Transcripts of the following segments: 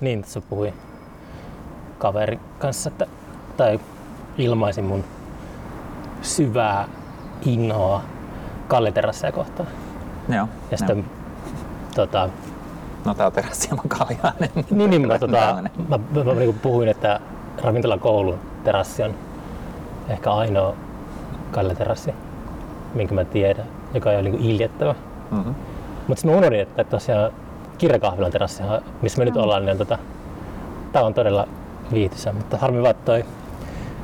Niin, tässä puhui kaveri kanssa, että, tai ilmaisin mun syvää inhoa kalliterasseja kohtaan. Joo. Ja sitten tota, No tää on terassi hieman kaljainen. niin, niin mä, tota, Tällainen. mä, mä, mä niin puhuin, että ravintolakoulun terassi on ehkä ainoa kalleterassi, minkä mä tiedän, joka ei ole niin iljettävä. Mhm. Mutta sitten mä unohdin, että tosiaan kirjakahvilan terassi, missä me nyt ollaan, niin on tota, tää on todella viihtyisä, mutta harmi vaan, että toi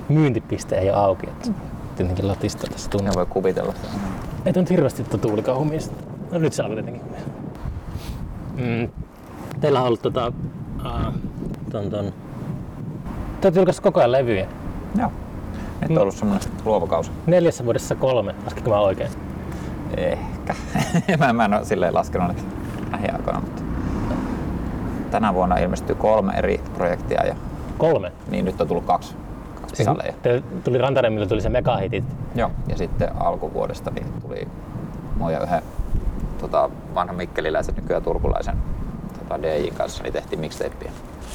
myyntipiste ei ole auki. Että tietenkin latista tässä Ja tuntuu. voi kuvitella. Ei tuon hirveästi tuo tuulikauhumista. No nyt se alkoi tietenkin. Mm. Teillä on ollut tota, uh, ton, ton. Te olette julkaissut koko ajan levyjä. Joo. Nyt on ollut semmonen luova kausi. Neljässä vuodessa kolme, laskinko mä oikein? Ehkä. mä, mä en ole silleen laskenut että lähiaikoina, mutta tänä vuonna ilmestyy kolme eri projektia ja Kolme. niin nyt on tullut kaksi, Te tuli Rantaremmille tuli se megahitit. joo. ja sitten alkuvuodesta niin tuli mun ja yhden tota, vanhan mikkeliläisen nykyään turkulaisen tota, DJ kanssa, niin tehtiin mixtapea.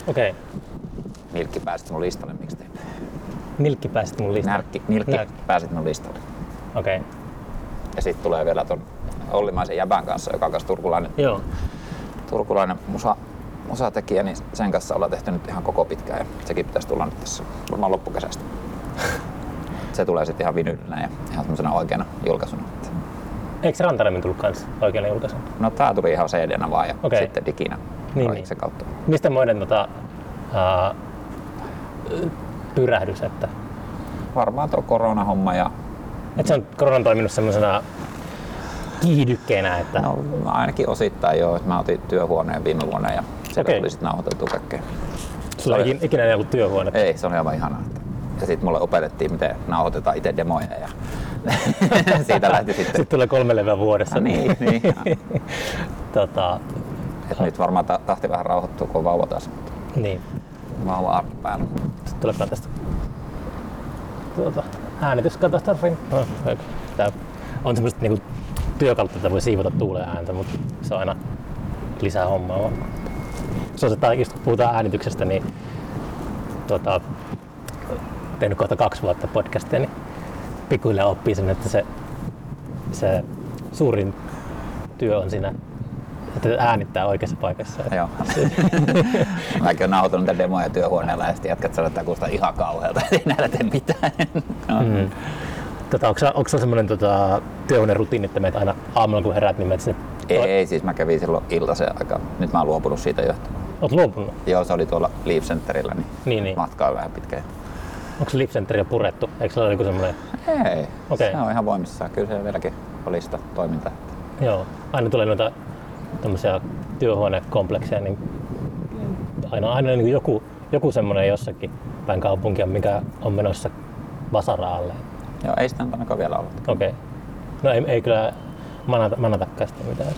Okei. Okay. Nilkki pääsit mun listalle mixtape. Nilkki pääsit mun listalle. Nälkki, nilkki Nälkki. pääsit mun listalle. Okei. Okay. Ja sitten tulee vielä ton Ollimaisen jäbän kanssa, joka on kanssa turkulainen, Joo. turkulainen musa, musatekijä, niin sen kanssa ollaan tehty nyt ihan koko pitkään ja sekin pitäisi tulla nyt tässä varmaan loppukesästä. Se tulee sitten ihan vinyylinä ja ihan semmoisena oikeana julkaisuna. Eikö Rantaremmin tullut kans oikealle julkaisun? No tää tuli ihan cd vaan ja Okei. sitten diginä Niin, niin, kautta. Mistä muiden tota, uh, pyrähdys, että Varmaan tuo koronahomma ja Et se on koronan toiminut semmoisena kiihdykkeenä, että no, ainakin osittain joo, että mä otin työhuoneen viime vuonna ja sieltä Okei. tuli sitten nauhoiteltua kaikkea. sulla ei ikin- ikinä ei ollut työhuonetta. Ei, se oli aivan ihanaa. Ja sitten mulle opetettiin, miten nauhoitetaan itse demoja ja siitä lähti sitten. Sitten tulee kolme levyä vuodessa. No niin, niin. tota, Et nyt varmaan ta- tahti vähän rauhoittuu, kun on vauva taas. niin. Vauva arki päällä. Sitten tuleepa tästä tuota, äänityskatosta. No, tää on semmoista niinku työkalut, että voi siivota tuulen ääntä, mutta se on aina lisää hommaa. Vaan. Se on se, tai just kun puhutaan äänityksestä, niin tuota, tehnyt kohta kaksi vuotta podcastia, niin pikkuhiljaa oppii sen, että se, se suurin työ on siinä, että äänittää oikeassa paikassa. Joo. Mäkin olen nauhoittanut niitä demoja työhuoneella ja sitten jatkat sanoo, että kuulostaa ihan kauhealta, ei näillä tee mitään. No. Mm. Tota, onko, onko se semmoinen tota, työhuoneen rutiini, että meet aina aamulla kun heräät, niin meet sinne? Ei, ei, siis mä kävin silloin iltaisen aika. Nyt mä oon luopunut siitä jo. Oot luopunut? Joo, se oli tuolla Leaf Centerillä, niin, Niin, niin. matka on vähän pitkä. Onko se Lip Center jo purettu? Eikö se ole joku semmoinen? Ei, Okei. se on ihan voimissaan. Kyllä se vieläkin oli sitä toimintaa. Joo. Aina tulee noita tämmöisiä työhuonekomplekseja, niin aina, aina niin joku, joku semmoinen jossakin päin kaupunkia, mikä on menossa vasaraalle. Joo, ei sitä ainakaan vielä ollut. Okei. Okay. No ei, ei kyllä manata, manatakaan sitä mitään.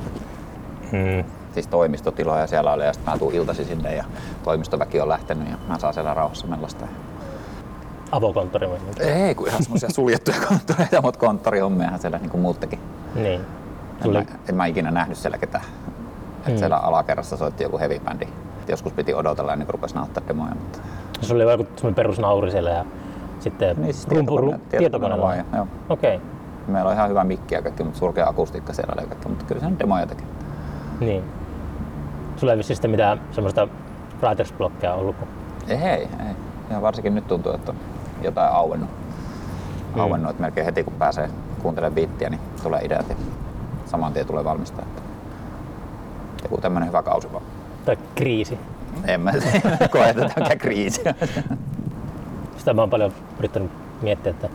Hmm. Siis toimistotiloja siellä oli ja sitten mä tuun iltaisin sinne ja toimistoväki on lähtenyt ja mä saan siellä rauhassa mellastaa. Avokonttori. vai mitä? Ei, kun ihan semmoisia suljettuja konttoreita, mutta konttorihommiahan siellä niin kuin muut teki. Niin. En mä, en mä ikinä nähnyt siellä ketään. Et Mm. siellä alakerrassa soitti joku heavy bändi. Joskus piti odotella ennen kuin rupesi nauttaa demoja, mutta sulla oli joku perusnauri siellä ja sitten niin siis rumpu- tietokone, ru- tietokone vaan. Joo. Okei. Okay. Meillä on ihan hyvä mikki ja kaikki, mutta surkea akustiikka siellä oli kaikki, mutta kyllä se nyt demoja teki. Niin. Sulla ei vissiin sitten mitään semmoista writers blockia ollut. kun- Ei, ei. Ja varsinkin nyt tuntuu, että on jotain auennut. Mm. Auennut, että melkein heti kun pääsee kuuntelemaan biittiä, niin tulee ideat ja saman tien tulee valmistaa. Että joku tämmönen hyvä kausi vaan. Tai kriisi. En mä koe tätä kriisiä. Sitä mä oon paljon yrittänyt miettiä, että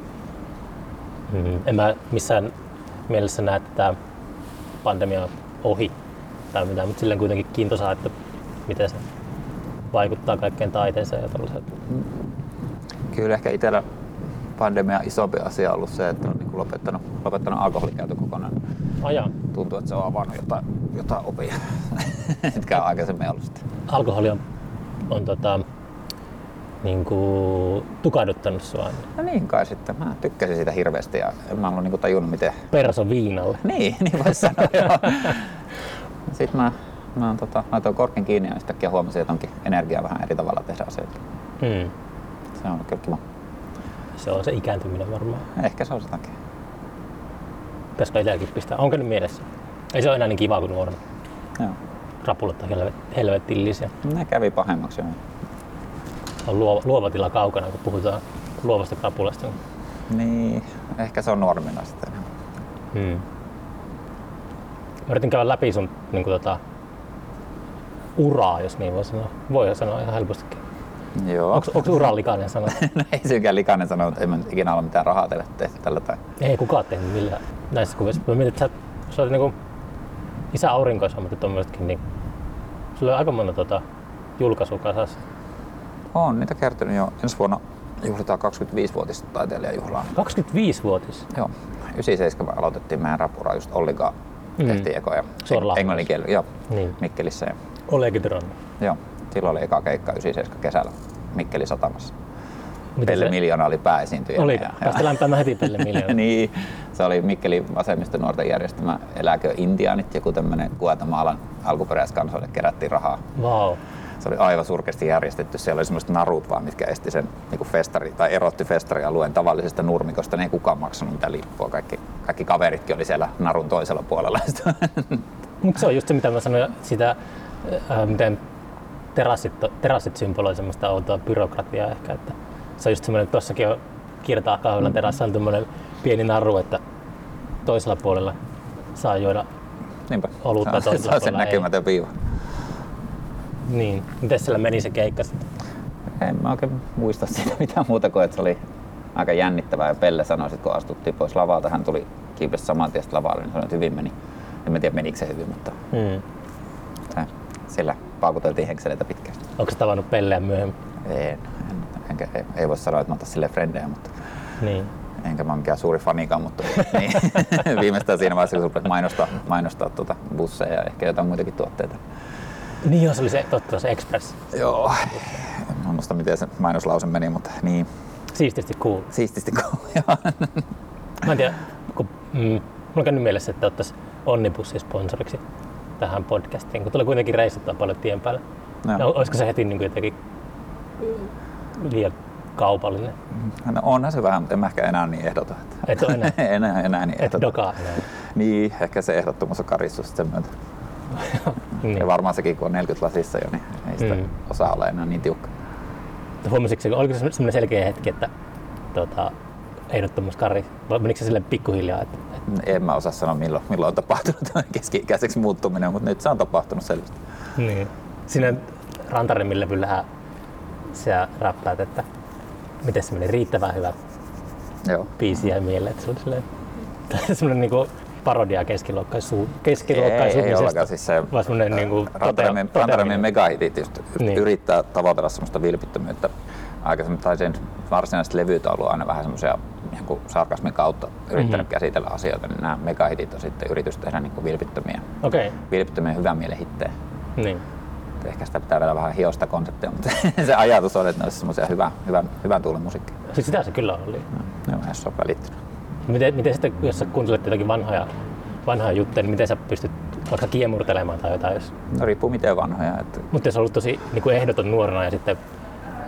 mm, en mä missään mielessä näe, että tämä pandemia on ohi tai mitään, mutta silleen kuitenkin kiintosaa, että miten se vaikuttaa kaikkeen taiteeseen ja tällaiseen. Kyllä ehkä itsellä pandemia isompi asia on ollut se, että on niin lopettanut, lopettanut alkoholikäytön kokonaan. Ajaa. Tuntuu, että se on avannut jotain, jotain opia, mitkä on aikaisemmin ollut sitä. Alkoholi on, on tota, niin kuin, tukahduttanut sua. No niin kai sitten. Mä tykkäsin siitä hirveästi ja en mä ollut niin tajunnut miten... Perso viinalle. Niin, niin voisi sanoa joo. Sitten mä Mä tota, laitoin korkin kiinni ja yhtäkkiä huomasin, että onkin energiaa vähän eri tavalla tehdä asioita. Hmm. Se on kyllä kiva. Se on se ikääntyminen varmaan. Ehkä se on sitäkin. Pitäisikö itselläkin pistää? Onko nyt mielessä? Ei se ole enää niin kiva kuin nuorena. Joo. Rapulat on helvet, helvetillisiä. Ne kävi pahemmaksi jo. On luova, luova tila kaukana, kun puhutaan luovasta krapulasta. Niin, ehkä se on normina sitten. Hmm. Yritin käydä läpi sun niin kuin, tota, uraa, jos niin voi sanoa. Voi sanoa ihan helpostikin. Joo. Onko, onko ura likainen sana? no, ei se mikään likainen sanoa, että ei mä ikinä ole mitään rahaa teille tehty tällä tai. Ei kukaan tehnyt millään näissä kuvissa. Mä mietin, että sä, sä olet niinku isä aurinkoissa, mutta tommosetkin, niin sulla on aika monta tota, julkaisua kasassa. On niitä kertynyt jo. Ensi vuonna juhlitaan 25-vuotista taiteilijajuhlaa. 25-vuotis. Joo. 97 aloitettiin meidän rapura just Ollikaan Mm. tehtiin ekoja. Suoralla Englannin kielellä, joo. Niin. Mikkelissä. Ja, Ole Gydron. joo. Silloin oli eka keikka 97 kesällä Mikkelin satamassa. Miten Pelle se Miljoona oli pääesiintyjä. oli? Päästä lämpäämään heti Pelle Miljoona. niin, se oli Mikkelin vasemmistonuorten järjestämä Eläkö Intiaanit, joku tämmöinen Guatemaalan alkuperäiskansoille kerättiin rahaa. Wow. Se oli aivan surkeasti järjestetty. Siellä oli semmoiset narut vaan, mitkä esti sen niin festari, tai erotti festarialueen tavallisesta nurmikosta. Ne ei kukaan maksanut mitään lippua. Kaikki, kaikki kaveritkin oli siellä narun toisella puolella. Mutta se on just se, mitä mä sanoin, sitä, äh, miten terassit, terassit symboloi semmoista outoa byrokratiaa ehkä. Että se on just semmoinen, että tuossakin on kiertaa kahvilan terassilla tämmöinen pieni naru, että toisella puolella saa juoda. Niinpä. Olutta se on, se on se näkymätön viiva. Niin, miten siellä meni se keikka sitten? En mä oikein muista siitä mitään muuta kuin, että se oli aika jännittävää. Ja Pelle sanoi, että kun astuttiin pois lavalta, hän tuli kiipesi saman tien lavalle, niin sanoi, että hyvin meni. En mä tiedä menikö se hyvin, mutta Hmm. se, sillä paukuteltiin henkseleitä pitkään. Onko se tavannut Pelleä myöhemmin? En, en, enkä, ei, ei voi sanoa, että mä otan sille frendejä, mutta Niin. enkä mä ole mikään suuri fanikaan, mutta niin, viimeistään siinä vaiheessa, kun mainostaa, mainostaa tuota busseja ja ehkä jotain muitakin tuotteita. Niin joo, se oli se, totta, se Express. Joo, en muista miten se mainoslause meni, mutta niin, Siististi cool. siististi kun joo. Mä en tiedä, kun mm, mulla on käynyt mielessä, että ottaisiin Onnibussi sponsoriksi tähän podcastiin, kun tulee kuitenkin reissattua paljon tien päällä. Joo. No, olisiko se heti niin kuin jotenkin liian kaupallinen? No onhan se vähän, mutta en mä ehkä enää niin ehdota. Että Et ole enää, enää, enää niin et ehdota. dokaa enää. Niin, ehkä se ehdottomuus on karissu sitten sen myötä. Niin. Ja varmaan sekin, kun on 40 lasissa jo, niin ei sitä Mm. mm. osaa olla enää niin tiukka. Huomasitko, oliko se semmoinen selkeä hetki, että tota, ehdottomuus Kari, vai menikö se silleen pikkuhiljaa? Että, että, En mä osaa sanoa, milloin, milloin on tapahtunut keski-ikäiseksi muuttuminen, mutta nyt se on tapahtunut selvästi. niin. Siinä Rantaremin levyllähän sä räppäät, että miten se meni riittävän hyvä Joo. biisi jäi mieleen, että se oli silleen, semmoinen niinku parodia keskiluokkaisu, Ei, keskiluokkaisuudesta. ei ollenkaan. Siis se, vaan semmoinen Rantaremin, totea- Rantaremin toteaminen. megahitit just Niin. niin. yrittää tavoitella semmoista vilpittömyyttä. Aikaisemmin, tai sen varsinaiset levyt on ollut aina vähän semmoisia ihan kuin sarkasmin kautta yrittänyt Mhm. mm-hmm. käsitellä asioita, niin nämä megahitit on sitten yritys tehdä niin kuin vilpittömiä, okay. vilpittömiä hyvän mielen hittejä. niin. Ehkä sitä pitää vielä vähän hiosta konseptia, mutta se ajatus on, että ne olisi semmoisia hyvän, hyvän, hyvän tuulen musiikkia. Siis sitä se kyllä oli. Ne on edes ole välittynyt. Miten, miten sitten, jos sä kuuntelet jotakin vanhoja, vanhoja juttuja, niin miten sä pystyt vaikka kiemurtelemaan tai jotain, jos, No riippuu miten vanhoja. Että mutta jos on ollut tosi niin kuin ehdoton nuorena ja sitten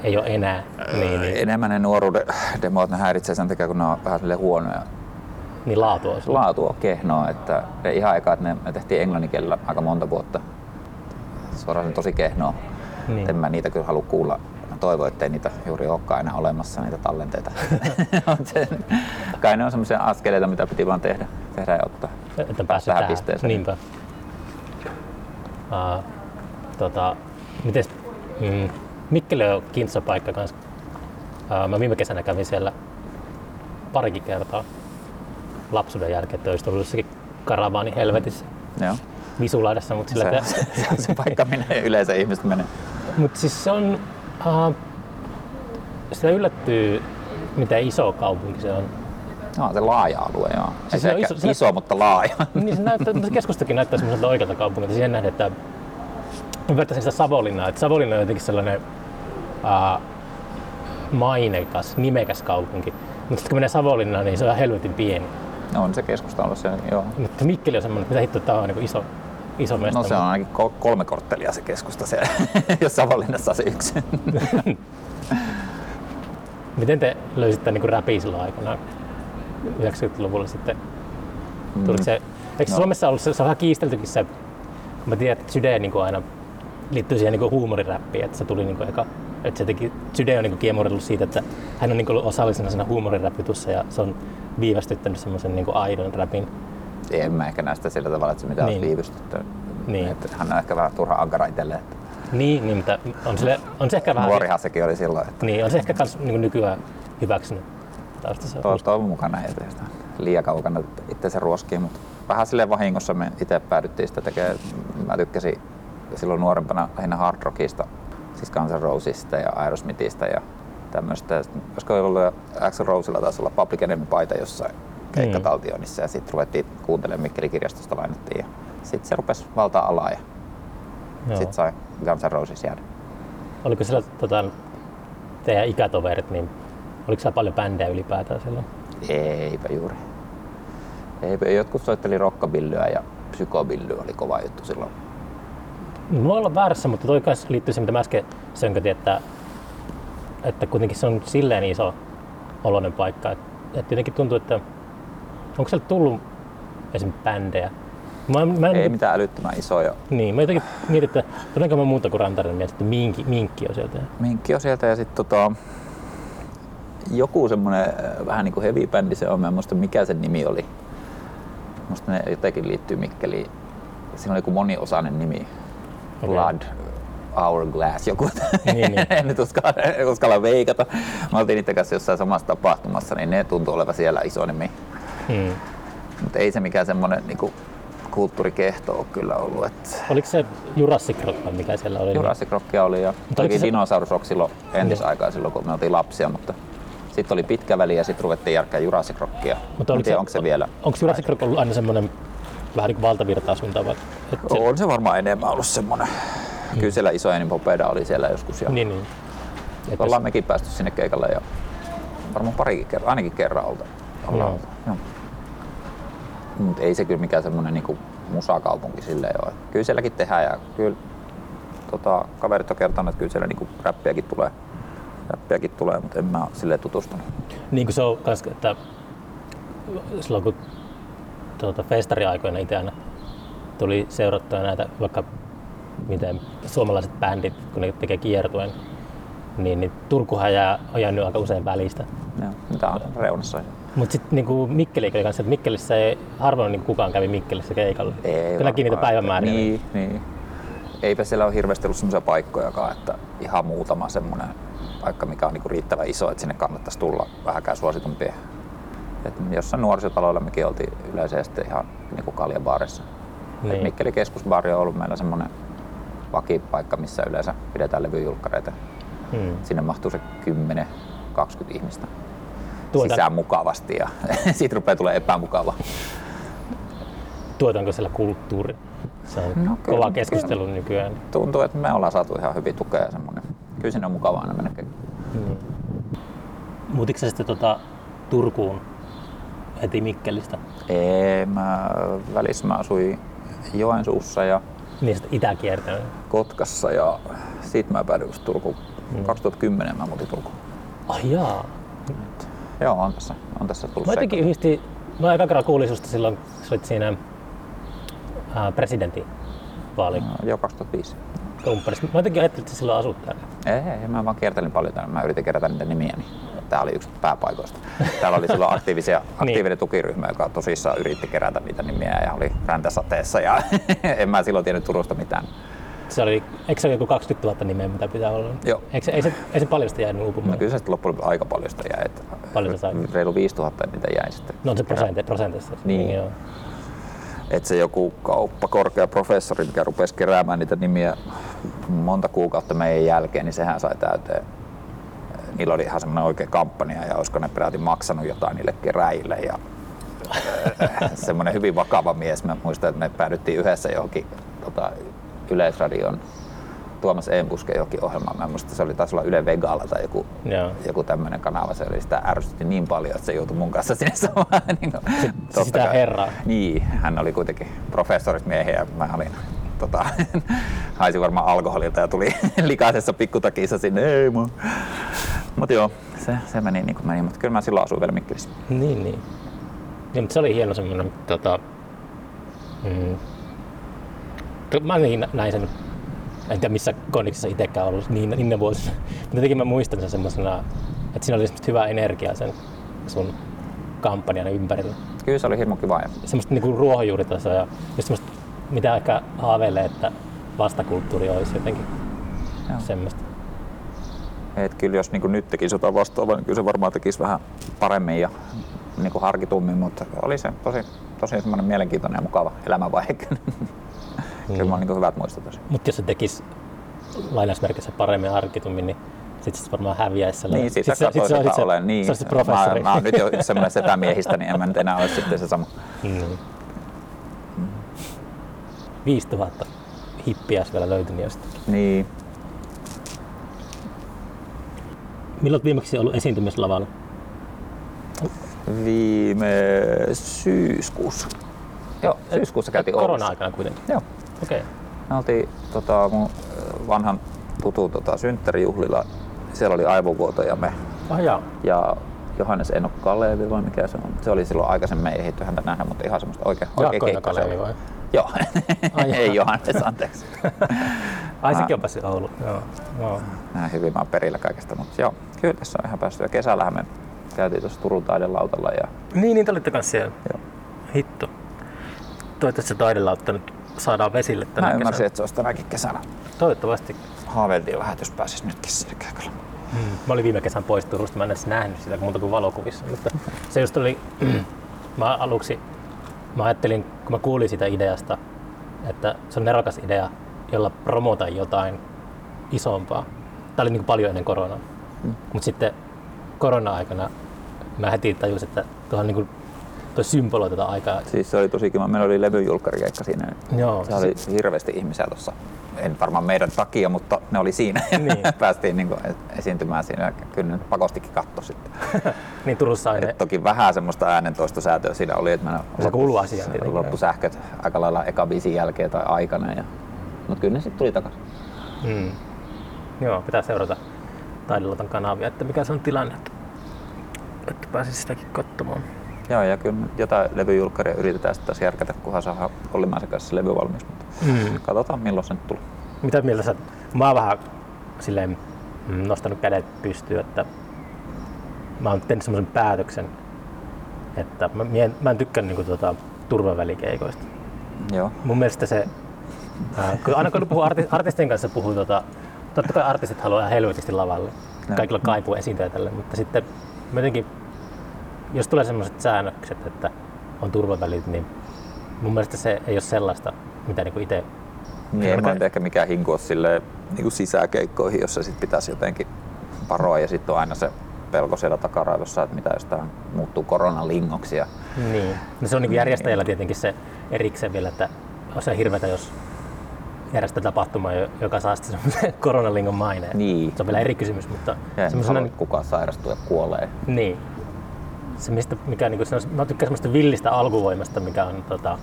ei ole enää, niin, niin, enemmän ne nuoruuden demot ne häiritsee sen takia, kun ne on vähän huonoja. niin laatu on sulla. Laatu on kehnoa, että ne ihan eka, että ne, me tehtiin englannin kielellä aika monta vuotta. Suoraan tosi kehnoa. Niin. En mä niitä kyllä halua kuulla. Mä toivon, ettei niitä juuri olekaan enää olemassa, niitä tallenteita. Kai ne on semmoisia askeleita, mitä piti vaan tehdä, tehdä ja ottaa. että päässyt tähän tähän. pisteeseen. Niinpä. Uh, tota, mites, mm, Mikkeli on kiintoisa paikka kanssa. Uh, mä viime kesänä kävin siellä parikin kertaa lapsuuden jälkeen, olisi ollut jossakin karavaani helvetissä Joo. Visulaidassa, mutta sillä Se, se, se, on se paikka, minne yleensä ihmiset menee. Mutta siis se on, uh, sitä yllättyy, miten iso kaupunki se on. No, se laaja alue, joo. Siis se on iso- iso, se- mutta laaja. Niin se näyttää, se keskustakin näyttää semmoiselta oikealta kaupungilta siihen nähden, että vertaisin sitä Savonlinnaa, että Savonlinna on jotenkin sellainen uh, maineikas, nimekäs kaupunki. Mutta sitten kun menee Savonlinnaan, niin se on helvetin pieni. No, on se keskusta ollut siellä, joo. Mutta Mikkeli on semmoinen, että mitä hitto, tää on niin iso, iso mesta. No se on ainakin ko- kolme korttelia se keskusta siellä, jos Savonlinnassa on se yksi. Miten te löysitte niin räpiä silloin aikanaan 90-luvulla sitten? Tuliko se, eikö No. Suomessa ollut se, se on vähän kiisteltykin se, mä tiedän, että Syde niin aina liittyy siihen niin huumoriräppiin, että se tuli niin eka, että se teki, Syde on niin kiemurellut siitä, että hän on niin ollut osallisena siinä huumoriräppitussa ja se on viivästyttänyt semmoisen niin aidon räpin. En mä ehkä näistä sillä tavalla, että se mitään Niin. niin. viivystytty. Niin. Että hän on ehkä vähän turha ankara itselleen. Että Niin, niin mutta on, sille, on se ehkä vähän... Nuorihan sekin oli silloin, että Niin, on se ehkä kans niin nykyään hyväksynyt taustassa. to, toivon mukana ei teistä liian kaukana itse se ruoskii, mutta vähän sille vahingossa me itse päädyttiin sitä tekemään. Mä tykkäsin silloin nuorempana lähinnä hard rockista, siis Guns N' Rosesista ja Aerosmithista ja tämmöistä. Olisiko ollut Axl Rosella taisi olla Public Enemy paita jossain keikkataltionissa ja sitten ruvettiin kuuntelemaan Mikkeli kirjastosta lainattiin ja sitten se rupesi valtaa alaa ja sitten sai Guns N' Roses jäädä. Oliko siellä tota, teidän ikätoverit, niin oliko siellä paljon bändejä ylipäätään silloin? Eipä juuri. Eipä. Jotkut soitteli rockabillyä ja psykobilly oli kova juttu silloin. Mä olla väärässä, mutta toi kanssa liittyy siihen, mitä mä äsken sönkötin, että, että kuitenkin se on silleen iso oloinen paikka. Että, että jotenkin tuntuu, että onko siellä tullut esim. bändejä? Mä, mä en, Ei mitään älyttömän isoja. Niin, mä jotenkin mietin, että todennäkö mä muuta kuin Rantanen mietin, että minkki, minkki on sieltä. Minkki on sieltä ja sitten tota, joku semmonen äh, vähän niinku heavy bändi se on, mä en muista mikä sen nimi oli. Musta ne jotenkin liittyy Mikkeliin. Siinä oli joku moniosainen nimi. Okei. Blood Hourglass, joku. Niin, niin. en nyt uskalla, uskalla veikata. Mä oltiin niiden kanssa jossain samassa tapahtumassa, niin ne tuntuu olevan siellä iso nimi. Hmm. Mutta ei se mikään semmonen niinku kulttuurikehto ole kyllä ollut. Et Oliko se Jurassic Rock mikä siellä oli? Jurassic Rockia oli ja toki se- Dinosaurus Rock silloin entisaikaa silloin, kun me oltiin lapsia, mutta sitten oli pitkä väli ja sitten ruvettiin järkkää Jurassic Rockia. Mutta oliko tiedä, onko se vielä. Onko Jurassic Rock ollut aina semmoinen vähän niin kuin valtavirtaa suuntaan? vai- se- On se varmaan enemmän ollut semmoinen. Kyllä siellä isoja niin Popeda oli siellä joskus ja Niin, niin. Että ollaan mekin päästy sinne keikalle ja varmaan parikin kerran, ainakin kerran olta. ollaan oltu. Joo. Mut ei se kyllä mikään semmoinen niinku musakaupunki silleen ole. Kyllä sielläkin tehdään ja kyllä tota, kaverit on kertonut, että kyllä siellä niinku räppiäkin tulee. Räppiäkin tulee, mutta en mä ole silleen tutustunut. niin kuin se on kans, että silloin kun tuota, festariaikoina itse aina tuli seurattua näitä vaikka miten suomalaiset bändit, kun ne tekee kiertueen, niin, niin Turkuhan jää, on jäänyt aika usein välistä. Joo, mitä on reunassa? Mutta sitten niinku Mikkeli oli kanssa, että Mikkelissä ei harvoin niinku kukaan kävi Mikkelissä keikalla. Ei näki niitä päivämääriä. Niin, niin. Eipä siellä ole hirveästi ollut semmoisia paikkojakaan, että ihan muutama semmoinen paikka, mikä on niinku riittävän iso, että sinne kannattaisi tulla vähäkään suositumpia. Et jossain nuorisotaloilla mekin oltiin yleensä sitten ihan niinku kaljabaarissa. Niin. Et Mikkeli keskusbaari on ollut meillä semmoinen vakipaikka, missä yleensä pidetään levyjulkkareita. Hmm. Sinne mahtuu se 10-20 ihmistä Tuota, sisään mukavasti ja siitä rupeaa tulee epämukava. tuotanko siellä kulttuuri? Se on No, kyllä, kova keskustelu nykyään. tuntuu, että me ollaan saatu ihan hyvin tukea semmoinen. Kyllä sinne on mukava aina mennä. Mm. Muutitko sä sitten tota Turkuun heti Mikkelistä? Ei, mä välissä mä asuin Joensuussa ja Niin sitten itäkiertänyt. Kotkassa ja siitä mä päädyin Turkuun. 2010 mä muutin Turkuun. Ai jaa. Joo, on tässä, on tässä tullut Mä jotenkin seikka. yhdistin, mä eka kerran kuulin susta silloin, kun olit siinä ää, presidentin vaali Joo, 2005. kumppanissa. Mä jotenkin ajattelin, että silloin asut täällä. Ei, ei, mä vaan kiertelin paljon täällä. Mä yritin kerätä niitä nimiä, niin tää oli yksi pääpaikoista. Täällä oli silloin aktiivisia, aktiivinen tukiryhmä, joka tosissaan yritti kerätä niitä nimiä ja oli räntäsateessa ja en mä silloin tiennyt Turusta mitään. Se oli, eikö se ole joku 20 000 nimeä, mitä pitää olla? Joo. Eikö se, ei, se, ei se paljon sitä jäänyt uupumaan? No kyllä se sitten loppujen lopuksi aika paljon sitä jäi. Että Paljon sä sait? Reilu 5000 niitä jäi sitten. No on se prosente, prosentissa. Niin. joo. Että se joku kauppa, korkea professori, mikä rupesi keräämään niitä nimiä monta kuukautta meidän jälkeen, niin sehän sai täyteen. Niillä oli ihan semmoinen oikea kampanja ja olisiko ne peräti maksanut jotain niille keräjille. Ja semmoinen hyvin vakava mies. Mä muistan, että me päädyttiin yhdessä johonkin tota, Yleisradion Tuomas Eenpusken jokin ohjelma. Mä muistan, se oli taas olla Yle Vegalla tai joku, Joo. joku tämmöinen kanava. Se oli sitä ärsytti niin paljon, että se joutui mun kanssa sinne samaan. niin kuin, totta sitä kai. herraa. Niin, hän oli kuitenkin professorismiehiä ja mä olin tota, haisi varmaan alkoholilta ja tuli likaisessa pikkutakissa sinne. Ei mun. Mut joo, se, se meni niin kuin meni, mutta kyllä mä silloin asuin vielä Mikkelissä. Niin, niin. niin mutta se oli hieno semmoinen, tota, mm, mä niin, näin sen, en tiedä missä kondiksessa itsekään ollut niin, niin ne vuosina, mutta jotenkin mä muistan sen semmoisena, että siinä oli semmoista hyvää energiaa sen sun kampanjan ympärillä. Kyllä se oli hirmu kiva. Ja Semmoista niinku ruohonjuuritasoa ja just semmoista, mitä ehkä haaveilee, että vastakulttuuri olisi jotenkin Joo. semmoista. Et kyllä jos niin nyt tekisi jotain vastaavaa, niin kyllä se varmaan tekisi vähän paremmin ja niin harkitummin, mutta oli se tosi, tosi mielenkiintoinen ja mukava elämänvaihe. kyllä mulla on niin hyvät muistot tosi. Mutta jos se tekisi lainausmerkissä paremmin harkitummin, niin sitten se varmaan häviäisi sellainen. Niin, siitä sit se, sit se, sit se, olen. Niin. se, se professori. Mä, mä oon nyt jo semmoinen setämiehistä, niin en mä nyt enää ole sitten se sama. Mm. 5000 hippiä vielä löytynyt jostain. Niin. Milloin olet viimeksi ollut esiintymislavalla? Viime syyskuussa. Joo, syyskuussa käytiin Oulussa. Korona-aikana kuitenkin. Joo. Okei. Okay. Me oltiin tota, mun ö, vanhan tutun tota, synttärijuhlilla. Siellä oli aivovuoto ja me Ah jaa. ja Johannes Eno Kalevi vai mikä se on. Se oli silloin aikaisemmin, ei ehditty häntä nähdä, mutta ihan semmoista oikein, Jaakko keikka Kalevi oli. vai? Joo, Ai ei. Johannes, anteeksi. Ai sekin on päässyt Ouluun. Joo. Joo. Näin hyvin mä oon perillä kaikesta, mutta joo, kyllä tässä on ihan päästy. Ja kesällähän me käytiin tuossa Turun taidelautalla ja Niin, niin te olitte kanssa siellä. joo. Hitto. Toivottavasti se taidelautta nyt saadaan vesille tänä Mä kesänä. ymmärsin, että se olisi tänäkin kesänä. Toivottavasti. Haaveiltiin vähän, jos pääsis nytkin sinne keikalle. Mm. Mä olin viime kesän pois Turusta, mä en edes nähnyt sitä muuta kuin valokuvissa, mutta se just oli, mä aluksi, mä ajattelin, kun mä kuulin sitä ideasta, että se on nerokas idea, jolla promota jotain isompaa. Tämä oli niin kuin paljon ennen koronaa. Mm. Mutta sitten korona-aikana mä heti tajusin, että tuohon niin toi symboloi tätä aikaa. Siis se oli tosi kiva. Meillä oli levyjulkkarikeikka siinä. Joo, Se oli hirveästi ihmisiä tuossa. En varmaan meidän takia, mutta ne oli siinä. Niin. Päästiin niin esiintymään siinä. Kyllä ne pakostikin katto sitten. niin Turussa aina. Et toki vähän semmoista äänentoistosäätöä siinä oli, että Se kuuluu asiaan tietenkin. loppu sähköt aika lailla eka biisin jälkeen tai aikana. Ja... Mutta kyllä ne sitten tuli takaisin. Mm. Joo, pitää seurata Taidelotan kanavia, että mikä se on tilanne, että, että pääsisi sitäkin katsomaan. Joo, ja kyllä jotain levyjulkkaria yritetään sitten taas järkätä, kunhan saadaan Ollimaisen kanssa se levy valmis. Mutta Mm. katsotaan milloin se nyt tulee. Mitä mieltä sä, mä oon vähän silleen nostanut kädet pystyyn, että mä oon tehnyt semmoisen päätöksen, että mä, mien, mä en tykkää niinku tota, turvavälikeikoista. Joo. Mun mielestä se, ää, kun aina kun puhuu arti, artistien kanssa, puhuu tota, totta kai artistit haluaa helvetisti lavalle. Joo. Kaikilla kaipuu esiintyä tälle, mutta sitten jotenkin, jos tulee sellaiset säännökset, että on turvavälit, niin mun mielestä se ei ole sellaista, mitä niinku itse Niin, mulla nyt ehkä mikään hinku ole silleen, niin kuin sisäkeikkoihin, jossa sit pitäisi jotenkin varoa ja sitten on aina se pelko siellä takaraivossa, että mitä jos tämä muuttuu koronalingoksi. Ja Niin. No se on niin järjestäjällä tietenkin se erikseen vielä, että on se hirvetä, jos järjestää tapahtumaa, jo- joka saa sitten semmoisen koronalingon maineen. Niin. Se on vielä eri kysymys, mutta ja en semmoisena, että kukaan sairastuu ja kuolee. niin. Se, mistä, mikä, niin kuin, mä tykkään semmoista villistä alkuvoimasta, mikä on tota,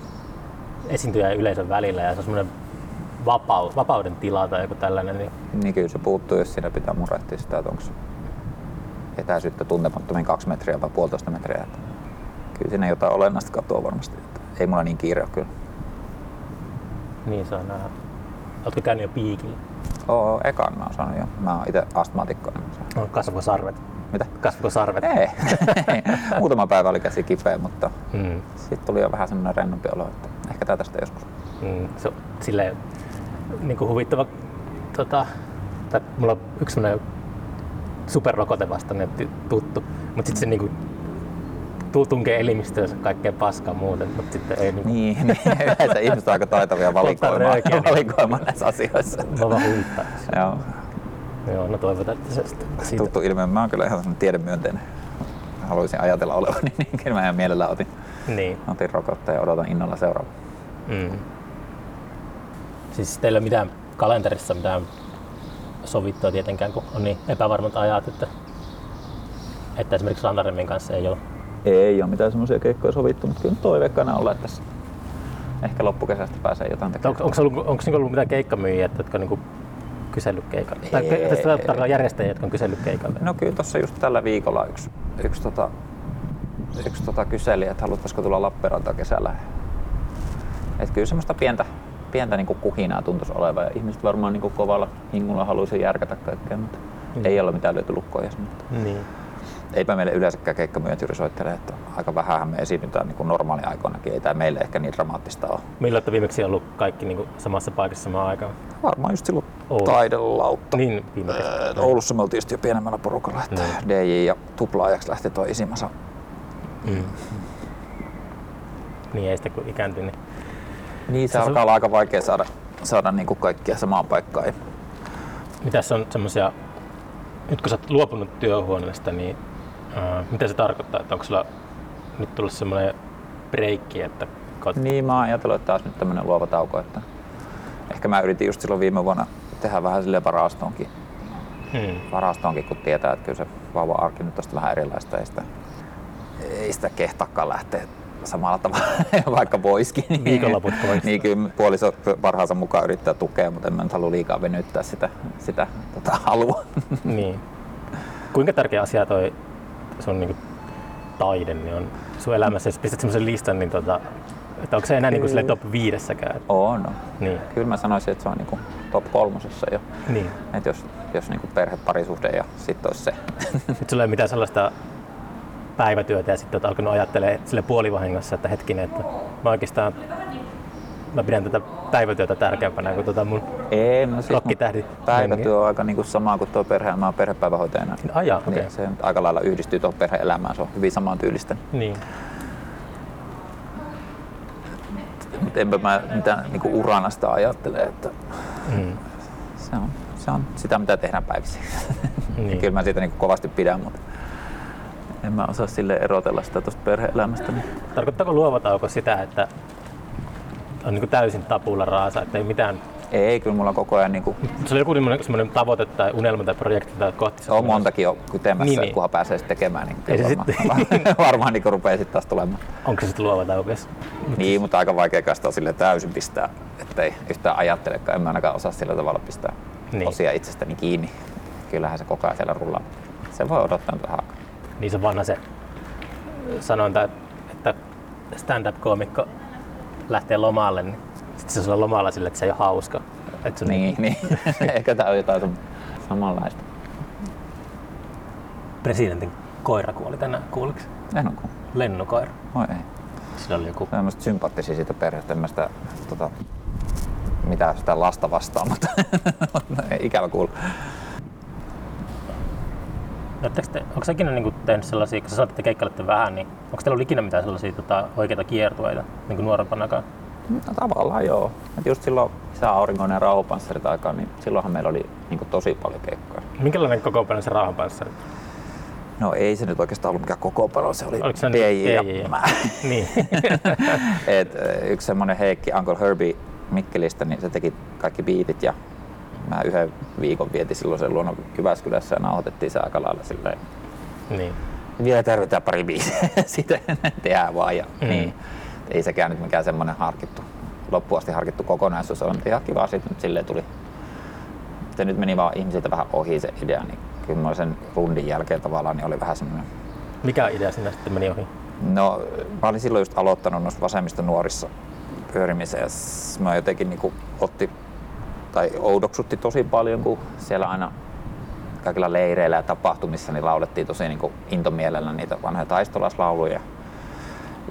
esiintyjä ja yleisön välillä ja se on semmoinen vapau, vapauden tila tai joku tällainen. Niin, Niin kyllä se puuttuu, jos siinä pitää murehtia sitä, että onko etäisyyttä tuntemattomiin kaksi metriä vai puolitoista metriä. Että kyllä siinä jotain olennaista katoa varmasti. Että ei mulla niin kiire ole kyllä. niin se on nää. Oletko käynyt jo piikillä? Oo, ekan mä oon saanut jo. Mä oon itse astmaatikko. Niin mä saan- No, kasvako sarvet? Mitä? Kasvako sarvet? Ei. Muutama päivä oli käsi kipeä, mutta Mm. sitten tuli jo vähän semmoinen rennompi olo, että ehkä tätä sitten joskus. Mm, se on silleen niin kuin huvittava. Tota, tai mulla on yksi sellainen superrokote vastainen ty- tuttu, mutta sitten se niin kuin, tunkee elimistöönsä kaikkea paskaa muuten, mutta sitten ei niin kuin, Niin, niin yleensä ihmiset on aika taitavia valikoimaan, niin. valikoimaan näissä asioissa. mä vaan. Joo, Joo, no toivotaan, että se sitten siitä. tuttu ilmiö. Mä oon kyllä ihan tiedemyönteinen. Haluaisin ajatella olevani, niin kyllä mä ihan mielellä otin, Niin. otin rokotteen ja odotan innolla seuraavaa. Mm. Siis teillä mitään kalenterissa mitään sovittua tietenkään, kun on niin epävarmat ajat, että, että esimerkiksi Rantaremin kanssa ei ole. Ei ole mitään semmoisia keikkoja sovittu, mutta kyllä toiveikkana olla, että tässä ehkä loppukesästä pääsee jotain tekemään. Onko, onko, ollut, onko niinku ollut mitään keikkamyyjiä, jotka niinku kysellyt keikalle? Tai tarkoittaa järjestäjiä, jotka on kysellyt keikalle? No kyllä tuossa just tällä viikolla yksi, yksi, tota, yksi tota kyseli, että haluaisiko tulla Lappeenrantaan kesällä. Et kyllä semmoista pientä, pientä niin kuhinaa tuntuisi olevan ja ihmiset varmaan niin kovalla hingulla haluaisi järkätä kaikkea, mutta Mm. ei ole mitään löyty lukkoja. Mutta Niin. Eipä meille yleensäkään keikkamyyjät juuri soittele, että aika vähän me esiinnytään niin normaali aikoinakin. Ei tämä meille ehkä niin dramaattista ole. Milloin olette viimeksi ollut kaikki niinku samassa paikassa samaan aikaan? Varmaan just silloin Oulu. taidelautta. Niin, viime kesänä. Ää, Oulussa me oltiin just jo pienemmällä porukalla, että Niin. DJ ja tuplaajaksi lähti toi Isimasa Mm. Niin ei sitä kun ikääntyy, niin Niin, se Se- alkaa olla aika vaikea saada, saada niin kuin kaikkia samaan paikkaan. Mitäs on semmoisia, nyt kun sä oot luopunut työhuoneesta, niin ää, mitä se tarkoittaa? Että onko sulla nyt tullut semmoinen breikki, että kot... Niin, mä oon ajatellut, että taas nyt tämmönen luova tauko, että ehkä mä yritin just silloin viime vuonna tehdä vähän sille varastoonkin, Hmm. varastoonkin, kun tietää, että kyllä se vauva arki nyt on vähän erilaista, ei sitä, ei sitä kehtaakaan lähteä samalla tavalla, vaikka voiskin. Niin, Viikonloput pois. Niin kyllä puoliso parhaansa mukaan yrittää tukea, mutta en mä nyt halua liikaa venyttää sitä, sitä tota, halua. niin. Kuinka tärkeä asia toi sun niinku taide niin on sun elämässä? Jos pistät semmoisen listan, niin tota, että onko se enää niinku sille top viidessäkään? On. Niin. Kyllä mä sanoisin, että se on niinku top kolmosessa jo. niin. Et jos, jos niinku perhe, parisuhde ja sitten olisi se. Nyt sulla ei ole mitään sellaista päivätyötä ja sitten oot alkanut ajattelemaan sille puolivahingossa, että hetkinen, että mä oikeastaan mä pidän tätä päivätyötä tärkeämpänä kuin tota mun Ei, no siis Rokkitähdi päivätyö on aika niinku sama kuin tuo perhe. Mä oon perhepäivähoitajana. Okei. Niin, se nyt aika lailla yhdistyy tuohon perhe-elämään. Se on hyvin samantyylistä. Niin. Mutta enpä mä mitään niinku uranasta ajattele, että Mm. se on, se on sitä, mitä tehdään päivisin. Niin. Kyllä mä siitä niinku kovasti pidän, mutta en mä osaa sille erotella sitä tuosta perhe-elämästä. Niin. Tarkoittaako luova tauko sitä, että on niin täysin tapulla raasa, että ei mitään... Ei, kyllä mulla on koko ajan niinku, Se oli joku semmoinen, tavoite tai unelma tai projekti tai kohti. on montakin jo kytemässä, Niin, niin, niin. kunhan pääsee sitten tekemään, niin Ei kyllä se varmaan, sitten- varmaan niin rupeaa sitten taas tulemaan. Onko se sitten luova tauko? edes? Niin, mutta aika vaikea kastaa sille täysin pistää, ettei yhtään ajattelekaan. En mä ainakaan osaa sillä tavalla pistää Niin. niin. osia itsestäni kiinni. Kyllähän se koko ajan siellä rullaa. Se voi odottaa nyt vähän aikaa. Niin se vanha se sanonta, että stand-up-koomikko lähtee lomalle, niin sitten se on lomalla sille, että se ei ole hauska. Että se Niin, niin. Ehkä tää on jotain samanlaista. presidentin koira kuoli tänään, kuuliko? En ole kuullut. Lennokoira. Oi ei. Sillä oli joku... Mä sympaattisia siitä perheestä. En mä sitä, tota, mitä sitä lasta vastaan, mutta ikävä kuulla. Oletteko te, onko sä ikinä niin tehnyt sellaisia, kun sä sanoit, että keikkailette vähän, niin onko teillä ollut ikinä mitään sellaisia tota, oikeita kiertueita niin kuin nuorempanakaan? No tavallaan joo. Et just silloin isä aurinkoinen ja rauhopanssarit aikaan, niin silloinhan meillä oli niin tosi paljon keikkoja. Minkälainen kokoonpano se rauhanpanssari? No ei se nyt oikeastaan ollut mikään kokoonpano, se oli Oliko se DJ ja mä. niin. Et, yksi semmonen Heikki, Uncle Herbie Mikkelistä, niin se teki kaikki biitit ja mä yhden viikon vietin silloin sen luona Jyväskylässä ja nauhoitettiin se aika lailla silleen. niin. Vielä tarvitaan pari biisiä, sitä tehdään vaan. Ja, Mm. niin. Ei sekään nyt mikään semmonen harkittu, loppuun asti harkittu kokonaisuus on, mutta ihan kiva siitä nyt silleen tuli. Se nyt meni vaan ihmisiltä vähän ohi se idea, niin kyllä mä sen rundin jälkeen tavallaan niin oli vähän semmoinen Mikä idea sinä sitten meni ohi? No, mä olin silloin just aloittanut noissa vasemmista nuorissa ja s- mä jotenkin niinku otti tai oudoksutti tosi paljon, kun siellä aina kaikilla leireillä ja tapahtumissa niin laulettiin tosi niinku intomielellä niitä vanhoja taistolaislauluja.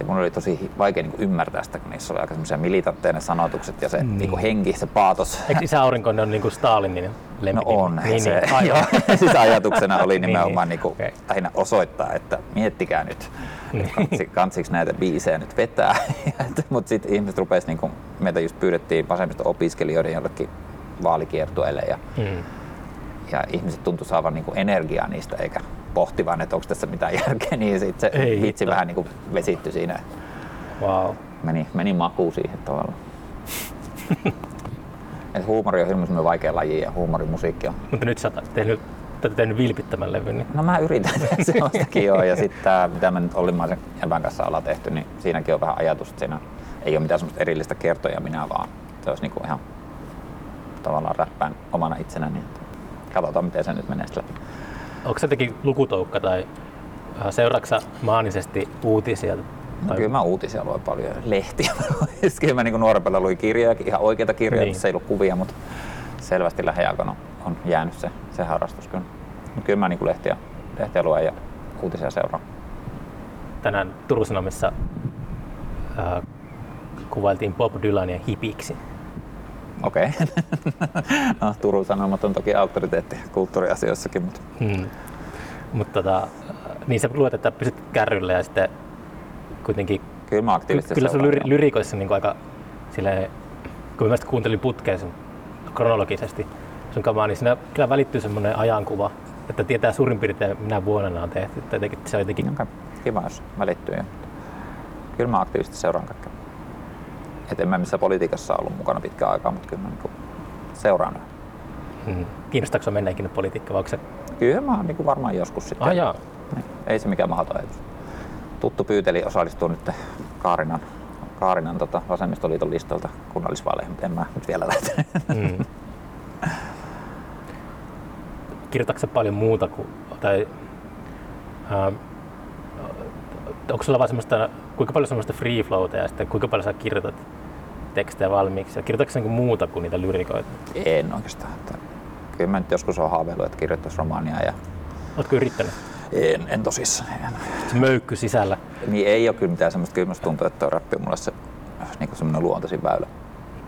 Ja mun oli tosi vaikea niinku ymmärtää sitä, kun niissä oli aika semmoisia militantteja ne sanotukset ja se Niin. niinku henki, se paatos. Eikö Isä Aurinkoinen on niin kuin Stalinin No lempinimi? on niin, se. niin. Aivan. siis ajatuksena oli Niin, nimenomaan niin. niinku Okei. lähinnä osoittaa, että miettikää nyt, Niin. kansi, kansiksi näitä biisejä nyt vetää. Mutta sitten ihmiset rupes, niinku, meitä just pyydettiin vasemmista opiskelijoiden jollekin vaalikiertueelle ja, Mm. ja ihmiset tuntu saavan niinku energiaa niistä eikä pohtivan, että onko tässä mitään järkeä, niin sit se Ei vitsi hitto. vähän niinku vesittyi siinä. Wow. Meni, meni maku siihen tavallaan. Et huumori on hirveän vaikea laji ja huumorimusiikki on. Mutta nyt sä oot tehnyt, tätä tehnyt vilpittömän levyn, niin No mä yritän tehdä sellaistakin joo. Ja sitten tää, mitä me nyt Ollimaisen Evän kanssa ollaan tehty, niin siinäkin on vähän ajatus, että siinä ei ole mitään semmoista erillistä kertoja minä, vaan se olisi niinku ihan tavallaan räppään omana itsenäni. Niin katsotaan, miten se nyt menee sitten läpi. onko se jotenkin lukutoukka tai äh, seuraatko maanisesti uutisia? No, kyllä mä uutisia luen paljon, lehtiä. kyllä mä niin nuorempana luin kirjoja, ihan oikeita kirjoja, Niin. missä ei ollut kuvia, mutta selvästi lähiaikoina on jäänyt se, se harrastus kyllä. Mut kyllä mä niin lehtiä, lehtiä luen ja uutisia seuraan. tänään Turun Sanomissa äh, kuvailtiin Bob Dylania hipiksi. Okei. no, Turun Sanomat on toki auktoriteetti kulttuuriasioissakin, mutta Hmm. Mutta tota, niin sä luet, että pysyt kärryllä ja sitten kuitenkin kyllä mä aktiivisesti Kyllä sun lyri, lyrikoissa niin aika silleen, kun mä kuuntelin putkeen sun kronologisesti sun kamaa, niin siinä kyllä välittyy semmoinen ajankuva, että tietää suurin piirtein minä vuonna nämä on tehty. Että jotenkin, se on jotenkin, Okei, kiva, jos välittyy. Kyllä mä aktiivisesti seuraan kaikkea. Et en mä missään politiikassa ollut mukana pitkään aikaa, mutta kyllä mä niin seuraan. mm, kiinnostaako sinua mennä ikinä politiikka, vai Kyllä mä niin varmaan joskus sitten. ah jaa, Niin, ei se mikään mahdoton ajatus. Tuttu pyyteli osallistua nyt Kaarinan, Kaarinan tota, vasemmistoliiton listalta kunnallisvaaleihin, mutta en mä nyt vielä lähtenyt. mm. kirjoitatko paljon muuta kuin, tai ähm, onko sulla vaan semmoista, kuinka paljon semmoista free flowta ja sitten kuinka paljon sä kirjoitat tekstejä valmiiksi ja kirjoitatko niin muuta kuin niitä lyrikoita? en oikeastaan. Että kyllä mä nyt joskus on haaveillut, että kirjoittaisi romaania ja Oletko yrittänyt? en, en tosissaan. En. Möykky sisällä. Niin ei ole kyllä mitään semmoista, kyllä musta tuntuu, että tuo räppi on mulle se niin semmoinen luontaisin väylä.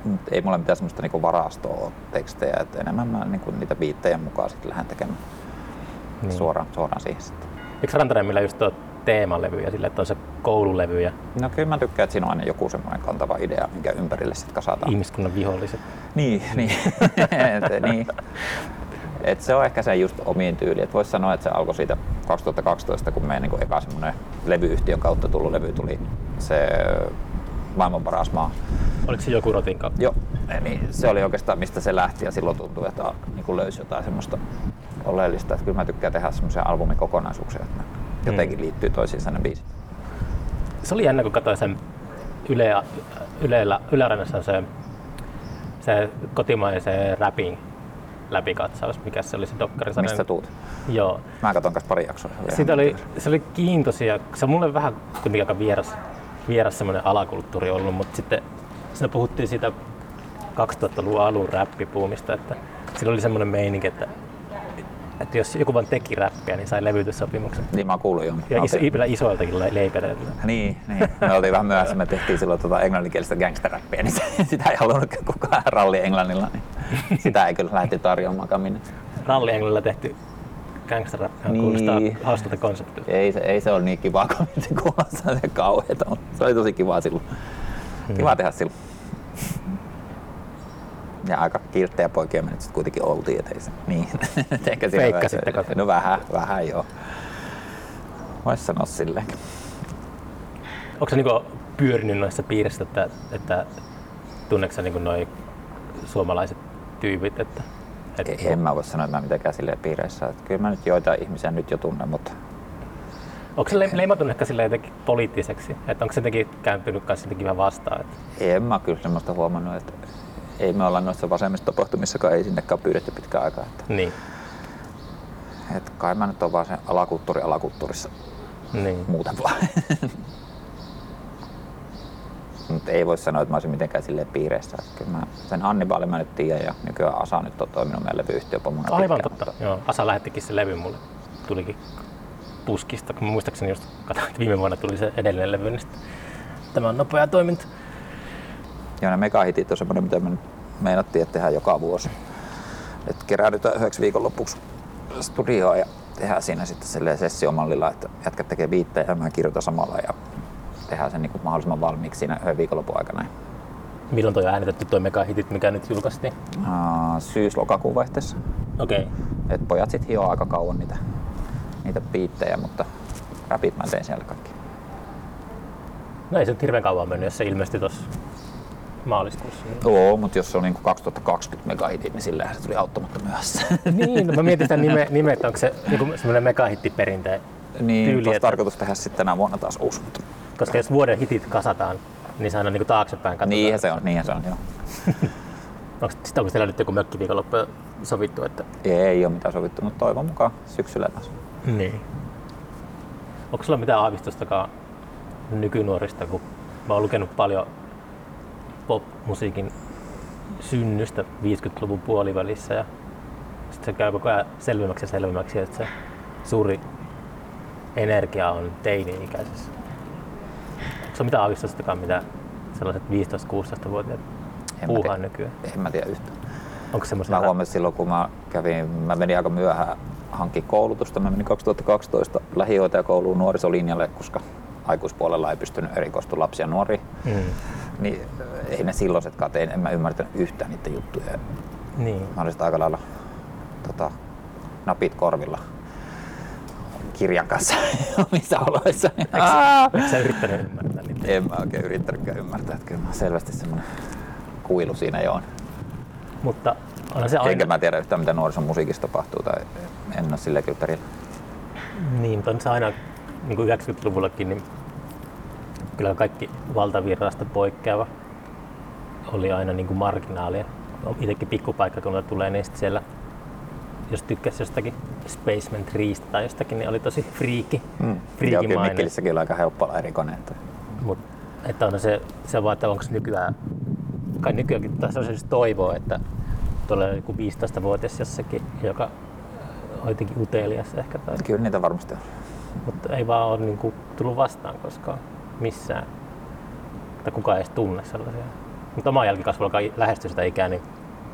Mut ei mulla mitään semmoista niin varastoa tekstejä, että enemmän mä niin niitä biittejä mukaan sitten lähden tekemään Niin. suoraan, suoraan siihen sitten. Eikö Rantaremmillä just tuo teemalevyjä sille, että on se koululevy ja No kyllä mä tykkään, että siinä on aina joku semmoinen kantava idea, minkä ympärille sitten kasataan. ihmiskunnan viholliset? Niin, niin. et, niin. Et se on ehkä se just omiin tyyli. Et voisi sanoa, että se alkoi siitä 2012, kun meidän niin eka semmoinen levyyhtiön kautta tullut levy tuli se maailman paras maa. Oliko se joku rotin kautta? Joo, niin se oli oikeastaan mistä se lähti ja silloin tuntui, että niin löysi jotain semmoista oleellista. Että kyllä mä tykkään tehdä semmoisia albumikokonaisuuksia, että jotenkin liittyy toisiinsa ne biisit. Se oli jännä, kun katsoin sen Yle, Ylellä, Areenassa se, se kotimaisen rapping läpikatsaus, mikä se oli se dokkari. Mistä tuut? Joo. Mä katson kanssa pari jaksoa. Siitä oli, se oli kiintoisia. Se on mulle vähän kuitenkin aika vieras, vieras semmoinen alakulttuuri ollut, mutta sitten siinä puhuttiin siitä 2000-luvun alun räppipuumista, että sillä oli semmoinen meininki, että, että jos joku vaan teki räppiä, niin sai levytyssopimuksen. Niin mä kuullut jo. Ja iso, vielä isoiltakin le- leipeleillä. Niin, niin. Me oltiin vähän myöhässä, me tehtiin silloin tuota englanninkielistä gangsterräppiä, niin se- sitä ei halunnut kukaan ralli englannilla, niin sitä ei kyllä lähti tarjoamaankaan minne. Ralli Englannilla tehty gangsterrap Niin. kuulostaa hauskalta konseptilta. Ei se, ei se ole niin kivaa kuin se kuulostaa se kauheeta, se oli tosi kivaa silloin. Kiva tehdä silloin. Ja aika kilttejä poikia me nyt kuitenkin oltiin, et ei se, niin. Ehkä vähän- koko- No vähän, vähän joo. Vois sanoa silleen. Onko se niinku pyörinyt noissa piirissä, että, että tunneeko niinku noi suomalaiset tyypit? Että, että Ei, en mä voi sanoa, että mä mitenkään silleen piireissä. Että kyllä mä nyt joitain ihmisiä nyt jo tunnen, mutta Onko se le- leimatunut ehkä sille jotenkin poliittiseksi? Että onko se jotenkin kääntynyt kanssa jotenkin vähän vastaan? Että, en mä kyllä semmoista huomannut, että ei me olla noissa vasemmistotapahtumissakaan, ei sinnekään pyydetty pitkään aikaa. Että, niin, että kai mä nyt on vaan se alakulttuuri alakulttuurissa niin. muuten vaan. Mutta ei voi sanoa, että mä olisin mitenkään silleen piireissä. Kyllä mä, sen Hannibaalin mä nyt tiedän ja nykyään Asa nyt on toiminut meidän levyyhtiöpomona Aivan pitkään, totta. Joo. Asa lähettikin se levy mulle. Tulikin puskista, mä muistaakseni just katsoin, että viime vuonna tuli se edellinen levy, niin sitten tämä on nopea toiminta. Ja ne megahitit on semmoinen, mitä me nyt meinattiin, että tehdään joka vuosi. Että keräännytään yhdeksi viikonlopuksi studioon ja tehdään siinä sitten silleen sessiomallilla, että jätkät tekee biittejä ja mä kirjoitan samalla ja tehdään sen niin kuin mahdollisimman valmiiksi siinä yhden viikonlopun aikana. Milloin toi on äänitetty toi megahitit, mikä nyt julkaistiin? Syys-lokakuun vaihteessa. Okei. Okay. Et pojat sit hioo aika kauan niitä, niitä biittejä, mutta rapit mä tein siellä kaikki. No ei se nyt hirveän kauan mennyt, jos se ilmestyi tuossa maaliskuussa. Joo, mutta jos se on niin 2020 megahitit, niin sillähän se tuli auttamatta myöhässä. niin, no mä mietin sitä nime, nime että onko se niin semmoinen megahittiperinteen niin, tyyli, olisi että- tarkoitus tehdä sitten tänä vuonna taas uusi. Mutta Koska jos vuoden hitit kasataan, niin se aina niin taaksepäin katsotaan. niinhän se on, niinhän se on, joo. Onko, sit onko teillä nyt joku mökkiviikonloppu sovittu? Että... Ei ole mitään sovittu, mutta toivon mukaan syksyllä taas. Niin. Onko sulla mitään aavistustakaan nykynuorista, kun mä oon lukenut paljon pop-musiikin synnystä 50-luvun puolivälissä ja sitten se käy koko ajan selvemmäksi ja selvemmäksi, että se suuri energia on teini-ikäisessä. Onko sulla mitään aavistustakaan, mitä sellaiset 15-16-vuotiaat En mä puuhaa nykyään? En mä tiedä yhtään. Onko semmoisia... Mä huomasin silloin, kun mä kävin, mä menin aika myöhään hankki koulutusta. Mä menin 2012 lähihoitajakouluun nuorisolinjalle, koska aikuispuolella ei pystynyt erikoistumaan lapsia ja nuoria. Mm. Niin ei ne silloisetkaan tein, en mä ymmärtänyt yhtään niitä juttuja. Niin. Mä olin sitä aika lailla tota, napit korvilla kirjan kanssa omissa oloissa. Eikö sä yrittänyt ymmärtää niitä? En mä oikein yrittänytkään ymmärtää, että kyllä mä selvästi semmoinen kuilu siinä jo on. Mutta onhan se aina... Enkä mä tiedä yhtään mitä nuorison musiikissa tapahtuu tai en ole sillä kyllä perillä. Niin, mutta on se aina niin kuin 90-luvullakin, niin kyllä kaikki valtavirrasta poikkeava oli aina niin kuin marginaalia. Itsekin pikkupaikkakunnalla tulee, niin siellä, jos tykkäsi jostakin Spaceman Treestä tai jostakin, niin oli tosi friikki, Mm. Ja kyllä. Mikkelissäkin on aika helppo olla erikoinen. Että Mut, että on se, se vaan, että onko nykyään, kai nykyäänkin tässä on siis toivoa, että tulee joku 15-vuotias jossakin, joka on jotenkin utelias ehkä tai kyllä niitä varmasti on. mutta ei vaan ole niin kuin, tullut vastaan koskaan missään. Tai kukaan ei edes tunne sellaisia. Mutta oma jälkikasvu alkaa lähestyä sitä ikää, niin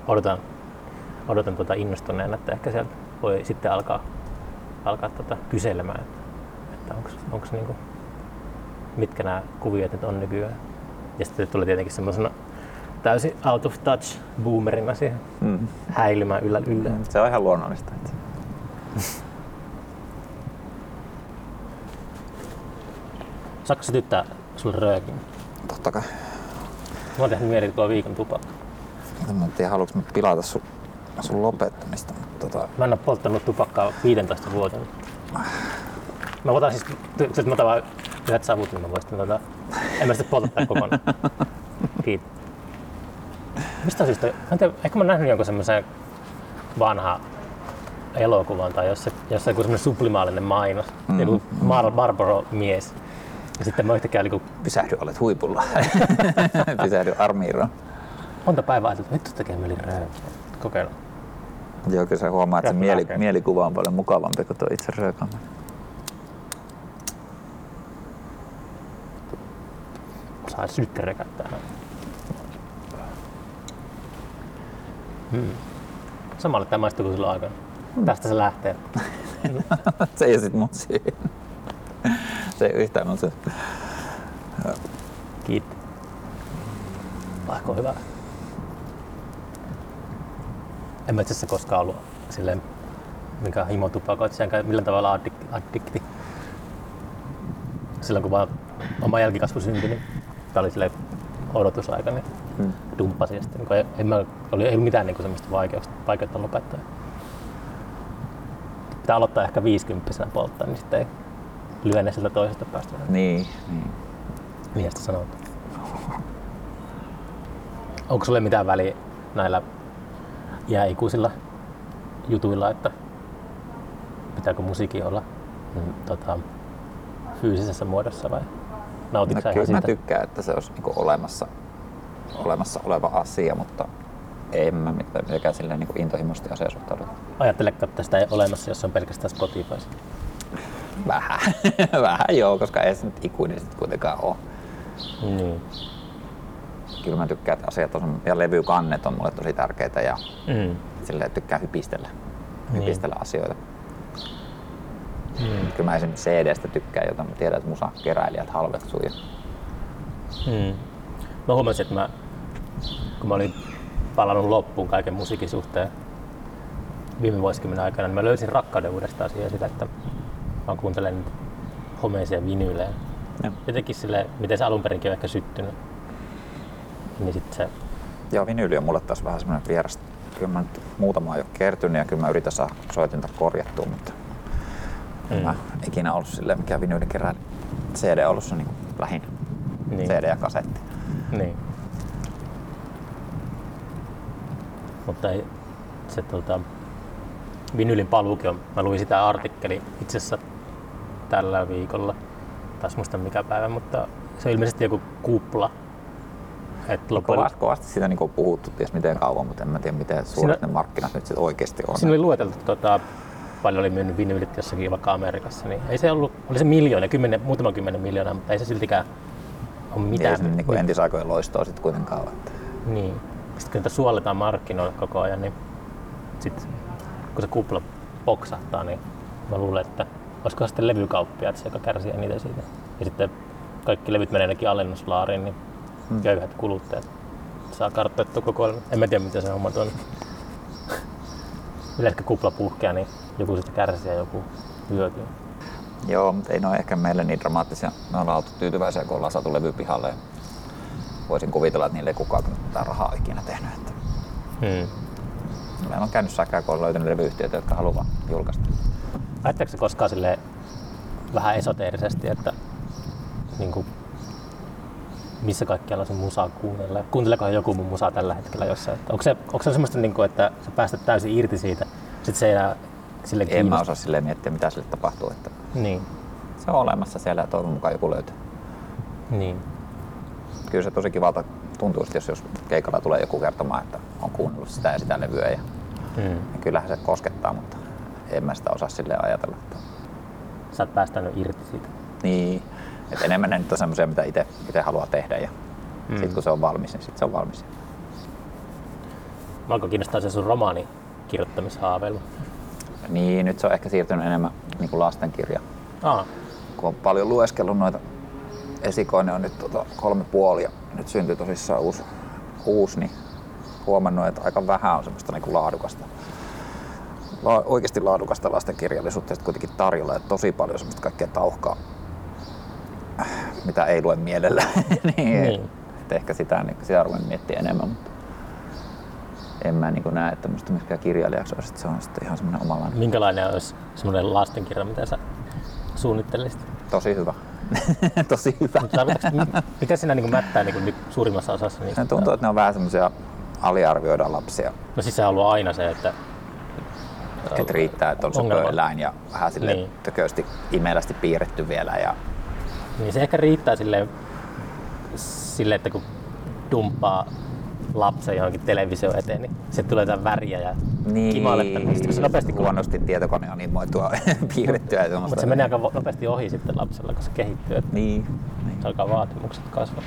odotan, odotan tuota innostuneena, että ehkä sieltä voi sitten alkaa, alkaa tuota kyselemään, että, että onko, niinku, mitkä nämä kuviot nyt on nykyään. Ja sitten tulee tietenkin semmoisena täysin out of touch boomerina siihen Mm. häilymään yllä yllä. Se on ihan luonnollista. Että Saatko se tyttää sulle röökin? totta kai. Mä oon tehnyt mieli tuo viikon tupakka. Mä en tiedä, haluanko mä pilata sun, sun lopettamista. Mutta tota, Mä en ole polttanut tupakkaa 15 vuoteen. Mä otan siis, jos mä otan vaan yhdet savut, niin mä voisin tota, en mä sitä polta kokonaan. Kiitos. Mistä on siis toi, mä en tiedä, ehkä mä oon nähnyt jonkun semmoisen vanha elokuvan tai jossain, jossain joku semmoinen sublimaalinen mainos. Mm. Joku Mar- Marlboro-mies. Ja sitten mä yhtäkkiä niinku pysähdy, olet huipulla. pysähdy armiiraan. monta päivää ajatellut, että vittu tekee mieli röökiä. Kokeilla. Joo, kyllä sä huomaat, että se mieli, mielikuva on paljon mukavampi kuin tuo itse röökama. Osaa sykkä rekättää. Hmm. Samalle tämä maistuu kuin silloin aikana. Tästä se lähtee. se ei ole sit mun syy. Se ei yhtään mun syy. Kiitti. Vaikka on hyvä. En mä itse koskaan ollut silleen mikä himotupakoitsija, enkä millään tavalla addik- addikti. Silloin kun vaan oma jälkikasvu syntyi, niin tämä oli silleen odotusaika, niin Hmm. dumppasin. Ja sitten, niin en mä, oli, ei ollut mitään niin semmoista vaikeutta, vaikeutta lopettaa. Pitää aloittaa ehkä 50 polttaa, niin sitten ei lyöne sieltä toisesta päästä. Niin, niin. Niin sitä sanot. Onko sulle mitään väliä näillä iäikuisilla jutuilla, että pitääkö musiikki olla mm, tota, fyysisessä muodossa vai nautitko No, kyllä ihan mä siitä? tykkään, että se olisi niinku olemassa, olemassa oleva asia, mutta en mä mitään mitenkään silleen niinku intohimoisesti asiaa suhtaudu. Ajatteletko, että sitä ei olemassa, jos on pelkästään Spotify? Vähän, vähän joo, koska ei se nyt ikuinen sit kuitenkaan ole. Niin. Kyllä mä tykkään, että asiat on, ja levykannet on mulle tosi tärkeitä ja Mm. silleen tykkään hypistellä, Niin. hypistellä asioita. Mm. Kyllä mä esimerkiksi CDstä tykkään, jota mä tiedän, että musakeräilijät halveksuu. Ja Mm. Mä huomasin, että mä, kun mä olin palannut loppuun kaiken musiikin suhteen viime vuosikymmenen aikana, niin mä löysin rakkauden uudestaan siihen sitä, että mä kuuntelen homeisia vinyylejä. Ja. Jotenkin sille, miten se alun perinkin on ehkä syttynyt. niin sit se, Joo, vinyyli on mulle taas vähän semmoinen vieras. Kyllä mä nyt muutama jo kertynyt ja kyllä mä yritän saada soitinta korjattua, mutta mm. Mä ikinä ollut silleen mikä vinyyli kerää CD on ollut se niin lähin niin, CD ja kasetti. niin. Mutta ei, se tota, vinylin paluukin on, mä luin sitä artikkeli itse asiassa tällä viikolla, taas muista mikä päivä, mutta se on ilmeisesti joku kupla. Et loppujen, Kovasti, kovasti siitä niin on puhuttu ties miten kauan, mutta en mä tiedä miten suuret Siinä- ne markkinat nyt sit oikeasti on. Siinä oli lueteltu, tota, paljon oli myynyt vinyylit jossakin vaikka Amerikassa, niin ei se ollut, oli se miljoona, kymmenen, muutama kymmenen miljoonaa, mutta ei se siltikään ole Ei mitään. se niin kuin entisaikojen loistoa sitten kuitenkaan ole. että- Niin. Sitten kun niitä suolletaan markkinoille koko ajan, niin sit, kun se kupla poksahtaa, niin mä luulen, että olisiko sitten levykauppiaat se, joka kärsii eniten siitä. Ja sitten kaikki levyt menee ainakin alennuslaariin, niin Hmm. köyhät kuluttajat saa kartoittua koko ajan. En mä tiedä, miten se homma on. Yleensä kupla puhkeaa, niin joku sitä kärsii ja joku hyötyy. Joo, mutta ei ne ole ehkä meille niin dramaattisia. Me ollaan oltu tyytyväisiä, kun ollaan saatu levy pihalle. Voisin kuvitella, että niille ei kukaan mitään rahaa ikinä tehnyt. Että Hmm. meillä on käynyt säkää, kun on löytynyt levyyhtiöitä, jotka haluaa julkaista. Ajatteko se koskaan sille vähän esoteerisesti, että niin kuin, missä kaikkialla se musaa kuunnella? Kuunteleekohan joku mun musaa tällä hetkellä jossain? Että onko, se, onko se semmoista, niin kuin, että sä päästät täysin irti siitä, sitten se ei enää sille En mä osaa silleen miettiä, mitä sille tapahtuu. Että Niin, se on olemassa siellä ja toivon mukaan joku löytyy. niin. Kyllä se tosi kivalta tuntuu, jos, jos keikalla tulee joku kertomaan, että on kuunnellut sitä ja sitä levyä. Ja, Hmm. ja kyllähän se koskettaa, mutta en mä sitä osaa silleen ajatella. Sä oot päästänyt irti siitä. niin, että enemmän ne nyt on semmoisia, mitä itse haluaa tehdä. Ja Mm. sitten kun se on valmis, niin sitten se on valmis. Mä alkoi kiinnostaa se sun romaani kirjoittamishaaveilu. Niin, nyt se on ehkä siirtynyt enemmän niin kuin lastenkirja. Aa, Kun on paljon lueskellut noita esikoinen on nyt tota kolme puoli ja nyt syntyy tosissaan uusi, uusi niin huomannut, että aika vähän on semmoista niin kuin laadukasta, la, oikeasti laadukasta lastenkirjallisuutta sitten kuitenkin tarjolla ja tosi paljon semmoista kaikkea tauhkaa, mitä ei lue mielellä. niin, Niin. Et ehkä sitä, niin, sitä ruvennut miettiä enemmän, mutta en mä niin näe, että musta myöskään kirjailijaksi olisi, että se on sitten ihan semmoinen omanlainen. minkälainen olisi semmoinen lastenkirja, mitä sä suunnittelisit? Tosi hyvä. Tosi hyvä. Mutta siinä niin mättää niin nyt suurimmassa osassa niistä? Tuntuu, että ne on vähän semmoisia aliarvioidaan lapsia. No siis se on ollut aina se, että Että riittää, että on söpö eläin ja vähän sille Niin. niin. tökösti imelästi piirretty vielä. Ja niin se ehkä riittää sille, sille että kun dumppaa lapsen johonkin televisio eteen, niin se tulee jotain väriä ja niin, kimaletta. Niin se nopeasti, huonosti tietokone on animoitua piirrettyä. Ja semmoista. mutta se menee aika nopeasti ohi sitten lapsella, kun se kehittyy, että Niin. niin. se alkaa vaatimukset kasvaa.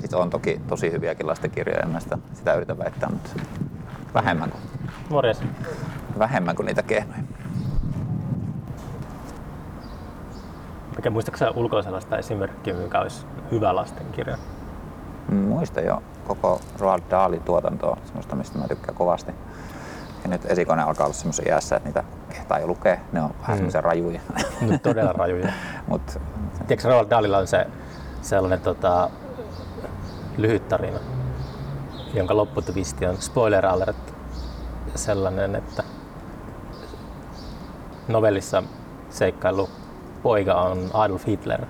Sitten on toki tosi hyviäkin lastenkirjoja, en mä sitä, sitä yritä väittää, mutta vähemmän kuin, Morjes. Vähemmän kuin niitä kehnoja. Mikä muistatko sä ulkoa sellaista esimerkkiä, mikä olisi hyvä lastenkirja? Muista jo koko Roald Dahlin tuotantoa, semmoista mistä mä tykkään kovasti. Ja nyt esikone alkaa olla semmoisen iässä, että niitä kehtaa jo lukee. Ne on vähän semmoisia rajuja. Nyt todella rajuja. Mut Tiedätkö, Roald Dahlilla on se sellainen tota, lyhyt tarina, jonka lopputwisti on spoiler alert sellainen, että novellissa seikkailu poika on Adolf Hitler.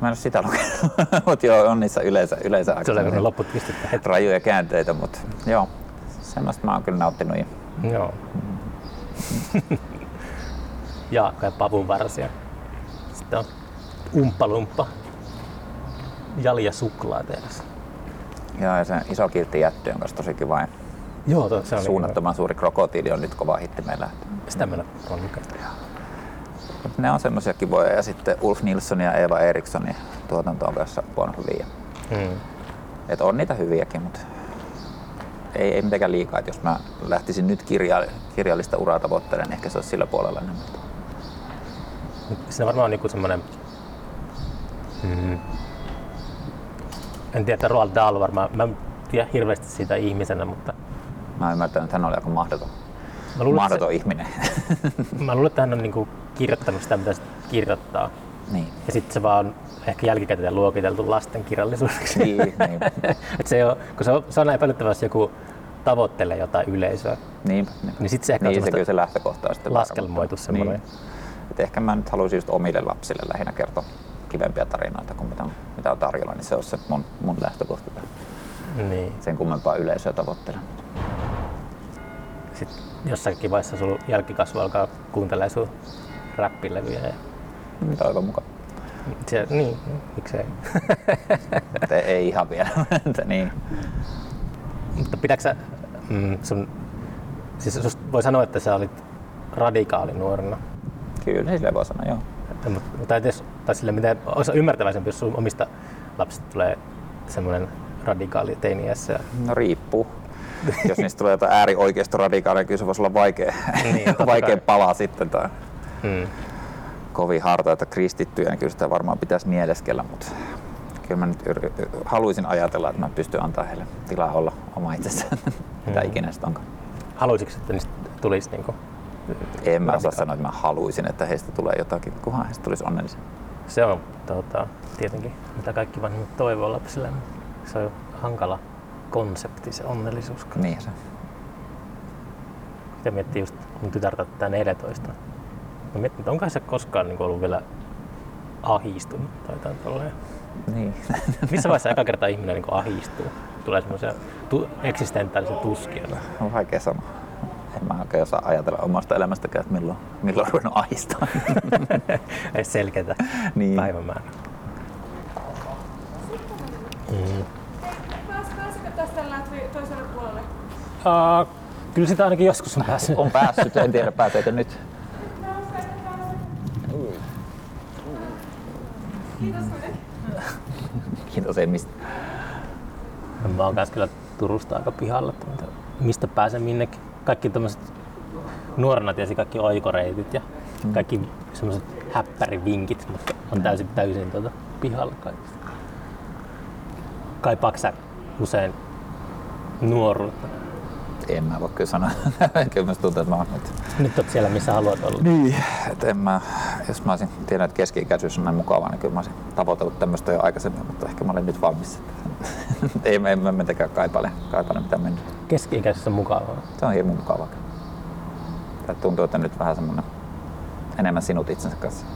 Mä en ole sitä lukenut, mutta joo, on niissä yleensä, yleensä aika semmoisia lopputwistit. Heti. rajuja käänteitä, mutta joo, semmoista mä oon kyllä nauttinut. Joo. Jaakko ja Pavun varsia. Sitten on Umppalumppa. Jali ja suklaatehdas. Joo, ja se iso kiltti jätty on kanssa tosi kiva. Joo, to, se on suunnattoman suuri krokotiili on nyt kova hitti meillä. Niin, sitä ole lukenut. Mut ne on semmoisia kivoja ja sitten Ulf Nilsson ja Eva Erikssonin tuotanto on kanssa puonut hyvin. Ja- Mm. Et on niitä hyviäkin, mutta ei, ei mitenkään liikaa. Et jos mä lähtisin nyt kirja, kirjallista uraa tavoittelemaan, niin ehkä se olisi sillä puolella enemmän. Siinä varmaan on niinku semmoinen... Mm, en tiedä, että Roald Dahl varmaan, mä en tiedä hirveästi siitä ihmisenä, mutta Mä ymmärtänyt, että hän oli aika mahdoton, mä luulen, mahdoton että, ihminen. se, mä luulen, että hän on niinku kirjoittanut sitä, mitä se kirjoittaa. niin. Ja sitten se vaan ehkä jälkikäteen luokiteltu lastenkirjallisuudeksi. Niin, niin. Et se, on, kun se on, se on epäilyttävää, jos joku tavoittelee jotain yleisöä, Niinpä, niinpä. niin sitten se ehkä Niin, on se kyllä se lähtökohta on sitten laskelmoitu semmoinen. Niin. Et ehkä mä nyt haluaisin just omille lapsille lähinnä kertoa kivempiä tarinoita kuin mitä mitä on tarjolla, niin se on se mun, mun lähtökohta. Niin. Sen kummempaa yleisöä tavoittelen. Sitten jossakin vaiheessa sun jälkikasvu alkaa kuuntelemaan sun räppilevyjä. Ja Mm, Toivon mukaan. se, niin, miksei. Mutta ei, ihan vielä. Että niin. Mutta pitääkö sä, mm, sun, siis voi sanoa, että sä olit radikaali nuorena. Kyllä, niin sille voi sanoa, joo. Mutta, tai, jos, tai sille, miten olisi ymmärtäväisempi, jos sun omista lapsista tulee semmoinen radikaali teiniässä. No riippuu. Jos niistä tulee jotain äärioikeisto radikaaleja, kyllä se voisi olla vaikea, Niin, vaikea kai. pala sitten. Tai Mm. kovin hartaita kristittyjä, niin kyllä sitä varmaan pitäisi mieleskellä, mutta kyllä mä nyt yr- haluaisin ajatella, että mä pystyn antaa heille tilaa olla oma itsensä, mitä Mm. ikinä sitten onkaan. Haluaisitko, että niistä tulisi niinku, En mä osaa sanoa, että mä haluaisin, että heistä tulee jotakin, kunhan heistä tulisi onnellisia. Se on tota, tietenkin, mitä kaikki vanhemmat toivoo lapsille. Se on hankala konsepti, se onnellisuus. Niin se. Sitä miettii just mun tytärtä tätä 14. Mä mietin, että onko se koskaan niin ollut vielä ahistunut tai jotain tolleen. Niin. Missä vaiheessa eka kerta ihminen niin ahistuu? Tulee semmoisia tu- eksistentaalisia tuskia. on vaikea sanoa. En mä oikein osaa ajatella omasta elämästäkään, että milloin, milloin on ruvennut ahistaa. Ei selkeätä Niin. päivämäärää. Mm. Pääs, pääsikö tästä läpi toiselle puolelle? Uh, kyllä sitä ainakin joskus on päässyt. on päässyt, en tiedä pääseekö nyt. Kiitos. Kiitos, ei mistä. Mä oon kanssa kyllä Turusta aika pihalla, että mistä pääsen minnekin. Kaikki tämmöiset nuorena tiesi kaikki oikoreitit ja kaikki semmoiset häppärivinkit, mutta on täysin, täysin tuota pihalla kaikista. Kaipaatko sä usein nuoruutta? En mä voi kyllä sanoa. kyllä musta tuntuu, että mä oon nyt. Nyt oot siellä, missä haluat olla. Niin. Et en mä, jos mä olisin tiennyt, että keski-ikäisyys on näin mukavaa, niin kyllä mä olisin tavoitellut tämmöistä jo aikaisemmin, mutta ehkä mä olen nyt valmis. ei mä en mä mitenkään kaipaile, kaipaile mitä mennyt. Keski-ikäisessä on mukavaa. Se on hirmu mukavaa. Tää tuntuu, että nyt vähän semmonen enemmän sinut itsensä kanssa.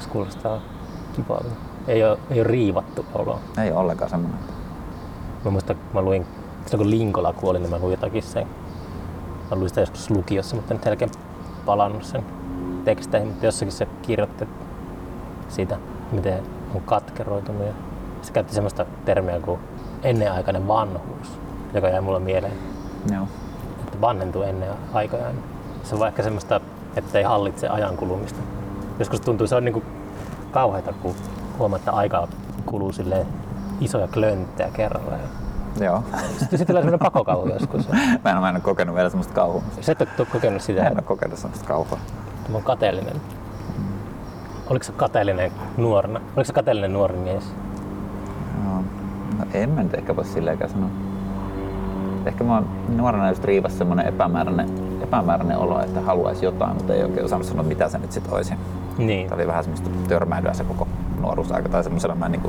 Se kuulostaa kivalta. Ei ole, ei ole riivattu oloa. Ei ollenkaan semmonen. Mä muistan, kun mä luin, kun Linkola kuoli, niin mä luin jotakin sen. Mä luin sitä joskus lukiossa, mutta en nyt jälkeen palannut sen teksteihin, mutta jossakin se kirjoitti siitä, miten on katkeroitunut. Ja se käytti semmoista termiä kuin ennenaikainen vanhuus, joka jäi mulle mieleen, Joo. että vanhentuu ennen aikojaan. Se on ehkä semmoista, että ei hallitse ajan kulumista. Joskus tuntuu, se on niinku kauheita, kun huomaa, että aika kuluu silleen isoja klönttejä kerralla. Joo. sitten sitten tulee semmoinen pakokauhu joskus. mä, en, mä en ole kokenut vielä semmoista kauhua. Sä et ole kokenut sitä, Mä en ole kokenut semmoista kauhua. mä oon kateellinen. Oliko se kateellinen nuorena? Oliko se kateellinen nuori mies? Joo. No en mä nyt ehkä voi silleenkään sanoa. Ehkä mä oon nuorena just riivas semmonen epämääräinen, epämääräinen olo, että haluaisi jotain, mutta ei oikein osannut sanoa, mitä se nyt sit olisi. Niin. Tämä oli vähän semmoista törmäilyä se koko nuoruusaika, tai semmoisella mä niin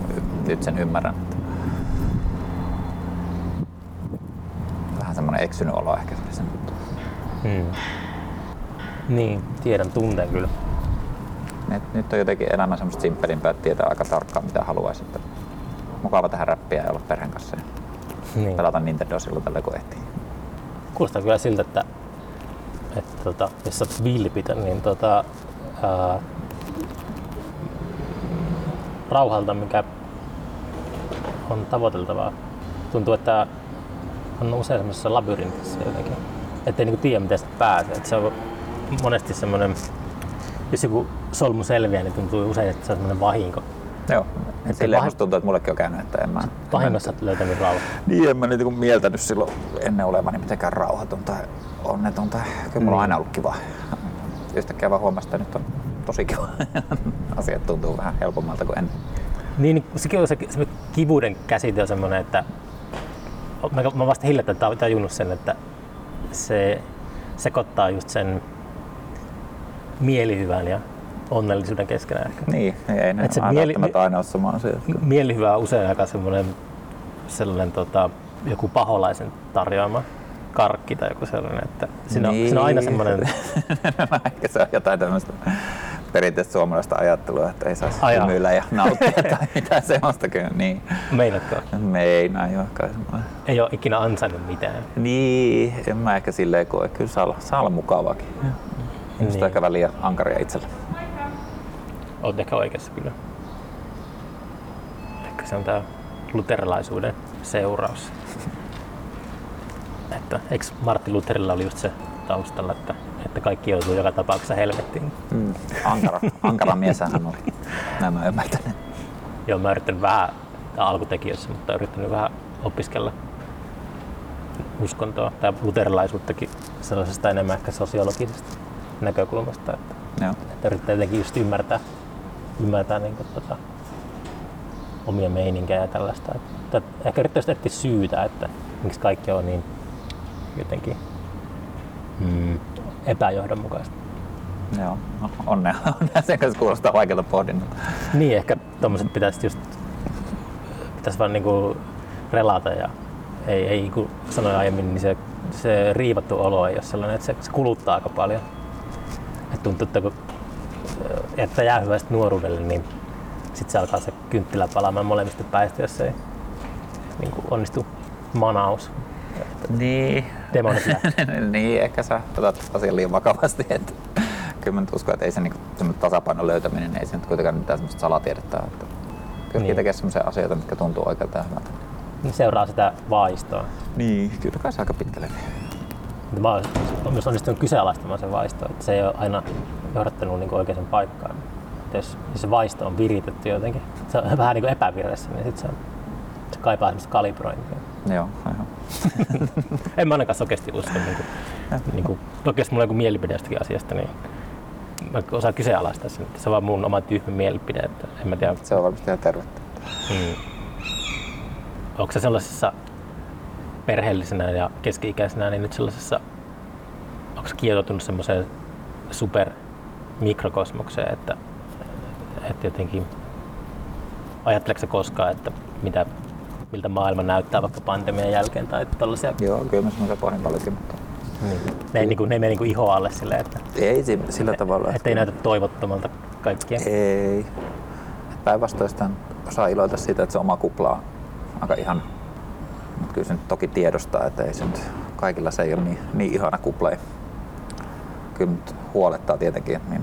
nyt sen ymmärrän. Vähän semmoinen eksynyt olo ehkä se oli sen. Hmm. Niin, tiedän, tunteen kyllä. Nyt, nyt on jotenkin elämä semmoista simppelimpää, että tietää aika tarkkaan mitä haluaisi. Että mukava tähän räppiä ja olla perheen kanssa ja Niin. pelata Nintendo silloin tällä kun ehtii. Kuulostaa kyllä siltä, että, että tota, jos sä oot vilpitön, niin tota, ää, rauhalta, mikä on tavoiteltavaa. Tuntuu, että on usein semmoisessa labyrintissä jotenkin. Ettei niinku tiedä, miten sitä pääsee. Et se on monesti semmoinen, jos joku solmu selviää, niin tuntuu usein, että se on semmoinen vahinko. Joo. Et silleen musta tuntuu, että mullekin on käynyt, että en mä... Vahingossa oot löytänyt rauhaa. Niin, en mä niitä kun mieltänyt silloin ennen olevani mitenkään rauhaton tai onneton tai kyllä mulla on Niin. aina ollut kiva. Yhtäkkiä vaan huomasin, että nyt on tosi kiva. Asiat tuntuu vähän helpommalta kuin ennen. Niin, niin sekin on se, se kivuuden käsite on semmoinen, että mä, mä vasta hiljattain ta- tajunnut sen, että se sekoittaa just sen mielihyvän ja onnellisuuden keskenään ehkä. Niin, ei ne Et se mieli- aina ole sama asia. Mielihyvä on usein aika semmoinen sellainen tota, joku paholaisen tarjoama karkki tai joku sellainen, että siinä, on, siinä on aina semmoinen, Ehkä se on jotain tämmöistä perinteistä suomalaista ajattelua, että ei saisi Ai jaa. hymyillä ja nauttia tai mitään semmoista kyllä. Niin. meinatko, Meinaa jo kai ei ole ikinä ansainnut mitään. Niin, en mä ehkä silleen koe. Kyllä saa olla, saa olla mukavakin. Ihmiset Niin. ehkä väliä ankaria itsellä. Olet ehkä oikeassa kyllä. Ehkä se on tämä luterilaisuuden seuraus. Että, eikö Martti Lutherilla oli just se taustalla, että, että kaikki joutuu joka tapauksessa helvettiin. Mm. Ankara, ankara mies hän oli. Näin mä ymmärtänyt. Joo, mä yrittänyt vähän alkutekijöissä, mutta yrittänyt vähän opiskella uskontoa tai luterilaisuuttakin sellaisesta enemmän ehkä sosiologisesta näkökulmasta, että, Joo. että yrittää jotenkin just ymmärtää, ymmärtää niin kuin, tota, omia meininkejä ja tällaista. Että, että ehkä yrittää etsiä syytä, että miksi kaikki on niin jotenkin mm, epäjohdonmukaista. Joo. No, onnea. onnea. Sen kanssa kuulostaa vaikealta pohdinnalta. Niin, ehkä tommoset pitäisi just pitäisi vaan niinku relata ja ei, ei kun sanoin aiemmin, niin se, se riivattu olo ei ole sellainen, että se, se kuluttaa aika paljon. Et tuntuu, että kun että jää hyvästä nuoruudelle, niin sitten se alkaa se kynttilä palaamaan molemmista päistä, jos ei niin onnistu manaus. Niin. Demonit niin, ehkä sä otat asian liian vakavasti. Että kyllä mä nyt uskon, että ei se niinku, semmoinen tasapainon löytäminen, ei se nyt kuitenkaan mitään semmoista salatiedettä. Että pyrkii Niin. niin. tekemään semmoisia asioita, mitkä tuntuu oikealta ja hyvältä. Niin seuraa sitä vaistoa. Niin, kyllä kai se aika pitkälle mä oon myös onnistunut kyseenalaistamaan sen vaistoa, että se ei ole aina johdattanut niin oikeaan paikkaan. Että jos, jos se vaisto on viritetty jotenkin, se on vähän niin kuin epävirressä, niin sit se, on, se kaipaa semmoista kalibrointia. Joo, aivan. En mä ainakaan sokeasti usko. Niin kuin, niin kuin, toki jos mulla on joku mielipide jostakin asiasta, niin mä osaan kyseenalaistaa sen, se on vaan mun oma tyhmä mielipide, että en mä tiedä. Se on varmasti ihan tervettä. Mm. Onko se sellaisessa perheellisenä ja keski-ikäisenä, niin nyt sellaisessa, onko se kietoutunut semmoiseen super mikrokosmokseen, että, että jotenkin, ajatteleeko se koskaan, että mitä, miltä maailma näyttää vaikka pandemian jälkeen tai tällaisia, Joo, kyllä mä semmoisia pohdin paljonkin, mutta niin, ne ei, niin kuin, ne ei mene niin iho alle silleen, että, ei si- sillä tavalla. että ei näytä toivottomalta kaikkia. Ei. Päinvastoin osaa iloita siitä, että se oma kupla on aika ihan. Mutta kyllä se nyt toki tiedostaa, että ei se nyt, kaikilla se ei ole niin, niin ihana kupla. Kyllä nyt huolettaa tietenkin, että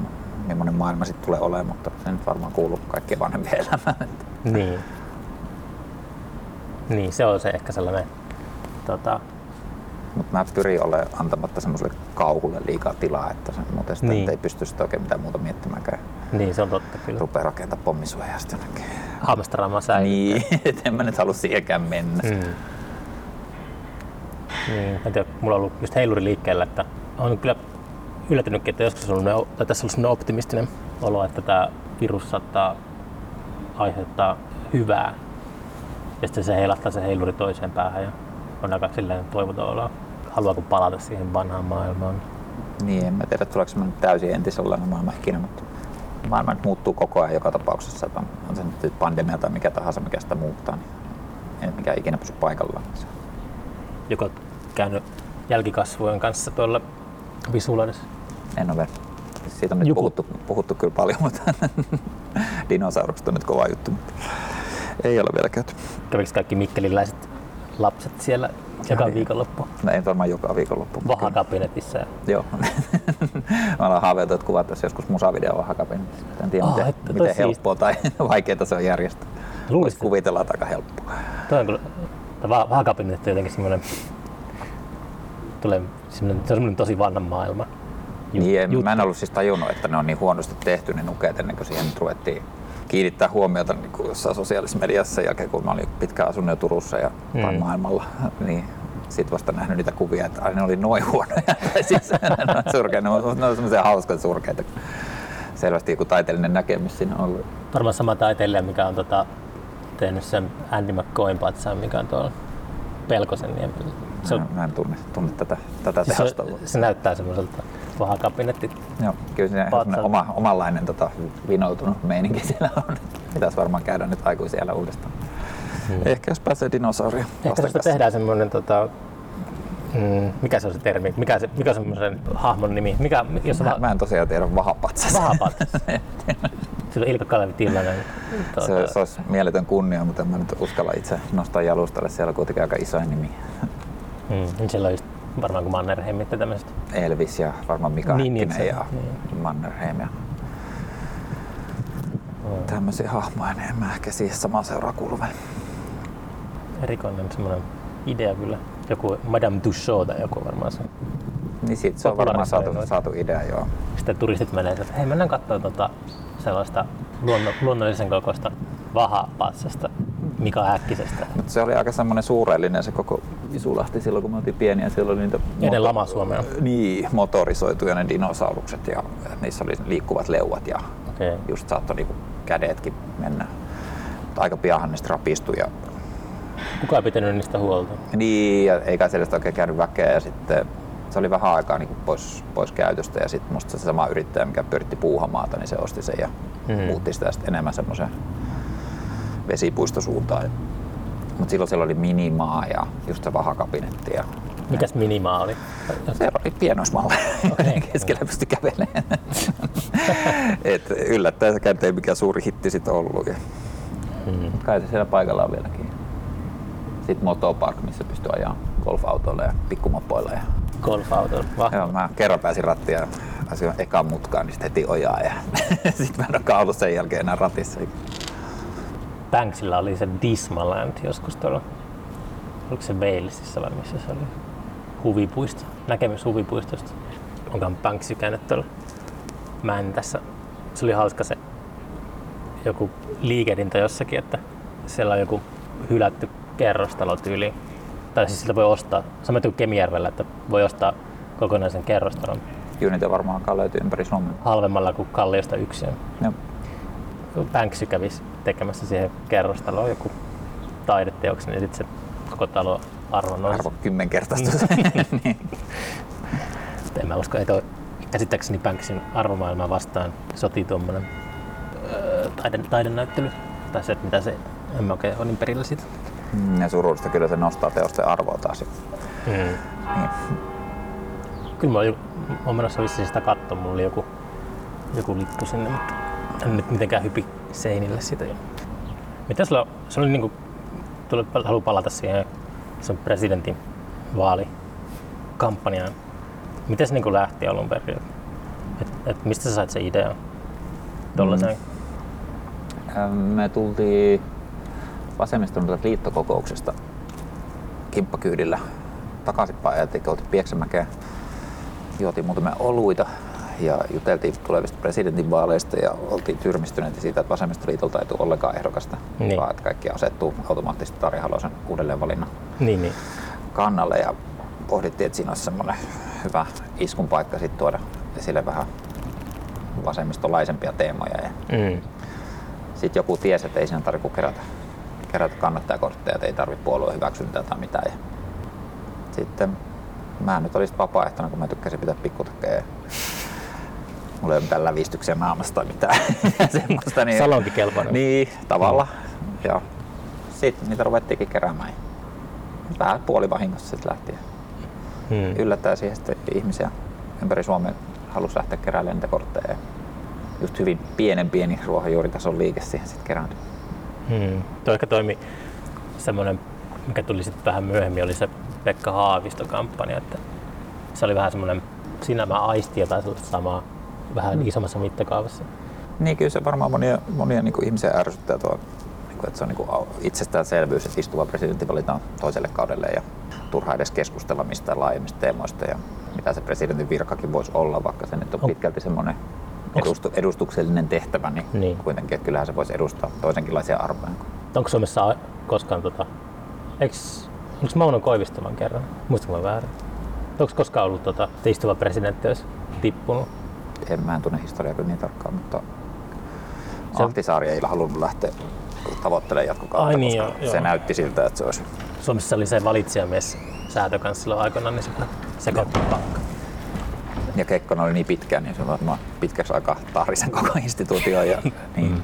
millainen maailma sitten tulee olemaan, mutta se nyt varmaan kuuluu kaikkien vanhempien elämään. Niin. Niin, se on se ehkä sellainen, tota, Mutta mä pyrin olemaan antamatta semmoiselle kauhulle liikaa tilaa, että se muuten sitten Niin. ei pysty sitä oikein mitään muuta miettimäänkään. niin se on totta kyllä. Rupeaa rakentamaan pommisuojaa sitten jonnekin. Hamstraamaan säilyttää. Niin, et en mä nyt halua siihenkään mennä. Mm. Niin, en tiedä, mulla on ollut just heiluri liikkeellä, että on kyllä yllätynytkin, että joskus on ollut, tai tässä on ollut sellainen optimistinen olo, että tämä virus saattaa aiheuttaa hyvää. Ja sitten se heilahtaa se heiluri toiseen päähän ja on aika silleen toivoton olo. Haluaako palata siihen vanhaan maailmaan? Niin, en mä tiedä, tuleeko se nyt täysin entisellainen maailma ikinä, mutta maailma nyt muuttuu koko ajan joka tapauksessa. Että on, se nyt pandemia tai mikä tahansa, mikä sitä muuttaa, niin ei mikä ikinä pysy paikallaan. On käynyt jälkikasvujen kanssa tuolla visuloidessa. En ole vielä. Siitä on nyt Joku- puhuttu, puhuttu kyllä paljon, mutta dinosaurukset on nyt kova juttu. Mutta ei ole vielä käyty. Kävikö kaikki mikkeliläiset lapset siellä joka Ei. viikonloppu No, ei varmaan joka viikonloppu. vahakabinetissa? Joo. mä olen haaveiltu, että kuvattaisiin joskus musavideo vahakabin. En tiedä, Aa, miten, että miten helppoa tai vaikeaa se on järjestää. Voisi Luulisin, kuvitella, aika helppoa. Toi on kyllä, vahakabinetti on jotenkin semmoinen, tulee semmoinen, se on semmoinen tosi vanha maailma. Ju- Niin, en, juttu. mä en ollut siis tajunnut, että ne on niin huonosti tehty ne nukeet ennen kuin siihen nyt ruvettiin kiinnittää huomiota niin kuin jossain sosiaalisessa mediassa sen jälkeen, kun mä olin pitkään asunut jo Turussa ja Mm. maailmalla, niin sitten vasta nähnyt niitä kuvia, että ai, ne oli noin huonoja. Tai siis surkeita, on, ne on semmoisia hauskoja surkeita. Selvästi joku taiteellinen näkemys siinä on ollut. Varmaan sama taiteilija, mikä on tota, tehnyt sen Andy McCoyn patsaan, mikä on tuolla Pelkosen niemellä. Se, Mä, on, mä en tunne, tunne tätä, tätä siis tehosta. se, se näyttää semmoiselta vahakabinetti. Joo, kyllä se oma, omanlainen tota, vinoutunut meininki siellä on. Pitäisi varmaan käydä nyt aikuisiellä uudestaan. Hmm. Ehkä jos pääsee dinosauria Ehkä tästä tehdään semmoinen, tota, mm, mikä se on se termi, mikä, se, mikä on semmoisen hahmon nimi, mikä, jos Mä, va- mä en tosiaan tiedä vahapatsas. vahapatsas. Sillä on Ilkka Kalevi Tillanen. Tuota, se, se olisi mieletön kunnia, mutta en mä nyt uskalla itse nostaa jalustalle. Siellä on kuitenkin aika isoin nimi. mm, niin siellä on just varmaan kuin Mannerheimit ja tämmöiset. Elvis ja varmaan Mika Niin, niin, Häkkinen ja niin. Mannerheim ja tämmöisiä hahmoja, niin en mä ehkä siihen samaan seuraa. Erikoinen semmoinen idea kyllä. Joku Madame Tussauds tai joku varmaan se. Niin siitä se on varmaan saatu, saatu idea, joo. Sitten turistit menee, että hei mennään katsomaan tota, sellaista luonno, luonnollisen kokoista vahapatsasta Mika Häkkisestä. Mutta se oli aika semmoinen suurellinen se koko Visulahti silloin, kun me oltiin pieniä. Siellä oli niitä Ennen lama Suomea. Niin, motorisoituja ne dinosaurukset ja niissä oli liikkuvat leuat ja. Okay. just saattoi niinku kädetkin mennä. Mutta aika pianhan ne sitten rapistui ja Kuka ei pitänyt niistä huolta? Niin, ja eikä se edes oikein käynyt väkeä ja sitten se oli vähän aikaa niin pois, pois käytöstä ja sitten musta se sama yrittäjä, mikä pyöritti puuhamaata, niin se osti sen ja mm. muutti sitä sitten enemmän semmoiseen vesipuistosuuntaan. Mutta silloin siellä oli minimaa ja just se vahakabinetti ja Mikäs minimaa oli? siellä oli pienoismalle, Okei. keskellä pystyi kävelemään. Et yllättäen sekään ei mikään suuri hitti sit ollut. Ja Mm. kai se siellä paikalla on vieläkin. Sitten motopark, missä pystyy ajaa golfautoilla ja pikkumopoilla. Ja Golfauto. Vah. Joo, mä kerran pääsin rattiin ja ekan mutkaan, niin sit heti ojaa ja sitten mä en olekaan ollut sen jälkeen enää ratissa. Banksilla oli se Dismaland joskus tuolla. Oliko se Walesissa vai missä se oli? Huvipuisto. Näkemys huvipuistosta. Onkohan Banksy käynyt tuolla Mäntässä. Se oli hauska se joku liikehdintä jossakin, että siellä on joku hylätty kerrostalo tyyliin. Tai siis sitä voi ostaa, sama kuin Kemijärvellä, että voi ostaa kokonaisen kerrostalon Kyllä niitä varmaan löytyä ympäri Suomea. halvemmalla kuin Kalliosta yksin. Joo. Banksy kävisi tekemässä siihen kerrostaloon joku taideteoksen ja sitten se koko talo arvo nousi. Arvo kymmenkertaistus. niin. Mutta En mä usko, että käsittääkseni Banksyn arvomaailmaa vastaan sotii tuommoinen öö, taide, taidenäyttely. Tai se, että mitä se, en mä oikein ole niin perillä siitä. Mm, Ja surullista kyllä se nostaa teosten arvoa taas. Mm. Niin. Kyllä mä olin, olen menossa vissiin sitä katsoa, mulla oli joku, joku lippu sinne, mutta en nyt mitenkään hypi seinille sitä. Mitä sulla, se oli niinku, tuli, haluan palata siihen sen presidentin vaalikampanjaan. Miten se niinku lähti alun perin? Et, et mistä sä sait sen idean? Tollasen. Mm. Ähm, Me tultiin vasemmiston liittokokouksesta kimppakyydillä takaisinpäin kun oltiin Pieksämäkeen. Juotiin muutamia oluita ja juteltiin tulevista presidentinvaaleista ja oltiin tyrmistyneitä siitä, että vasemmistoliitolta ei tule ollenkaan ehdokasta, Niin. vaan että kaikki asettuu automaattisesti Tarja Halosen uudelleenvalinnan Niin, niin. kannalle ja pohdittiin, että siinä olisi semmoinen hyvä iskun paikka sitten tuoda esille vähän vasemmistolaisempia teemoja. Ja Mm. sitten joku tiesi, että ei siinä tarvitse kerätä, kerätä kannattajakortteja, että ei tarvitse puolueen hyväksyntää tai mitään. Ja sitten mä nyt olisin vapaaehtoinen, kun mä tykkäsin pitää pikkutakkeja. Mulla ei ole mitään lävistyksiä naamasta tai mitään semmoista. Niin, Salonkikelpoinen. Niin, tavalla. Ja sitten niitä ruvettiinkin keräämään. Vähän puolivahingossa sitten lähti. Mm. Yllättäen siihen sitten ihmisiä ympäri Suomea halusi lähteä keräämään niitä kortteja. Just hyvin pienen pieni ruohonjuuritason liike siihen sitten kerääntyi. Hmm. Tuo ehkä toimi semmoinen, mikä tuli sitten vähän myöhemmin, oli se Pekka Haavisto-kampanja, että se oli vähän semmoinen, siinä mä aistin jotain sellaista samaa, vähän Mm. isommassa mittakaavassa. Niin kyllä se varmaan monia, monia niin ihmisiä ärsyttää tuo, niin kuin, että se on niin kuin itsestäänselvyys, että istuva presidentti valitaan toiselle kaudelle ja turha edes keskustella mistään laajemmista teemoista ja mitä se presidentin virkakin voisi olla, vaikka se nyt on pitkälti semmoinen edustu, edustuksellinen tehtävä, niin, Niin. kuitenkin, että kyllähän se voisi edustaa toisenkinlaisia arvoja. Onko Suomessa koskaan, tota, eiks, onko Mauno Koivisto vaan kerran? Muistatko mä väärin? Onko koskaan ollut tota, että istuva presidentti olisi tippunut? En mä en tunne historiaa kyllä niin tarkkaan, mutta Se- Ahtisaari ei halunnut lähteä tavoittelemaan jatkokautta, Ai niin, koska joo, se joo. näytti siltä, että se olisi Suomessa oli se valitsijamies säätö kanssa silloin aikoinaan, niin se sekoitti pakka. Ja Kekkonen oli niin pitkään, niin se on varmaan pitkäksi aikaa tahrisen koko instituutio ja niin, Mm.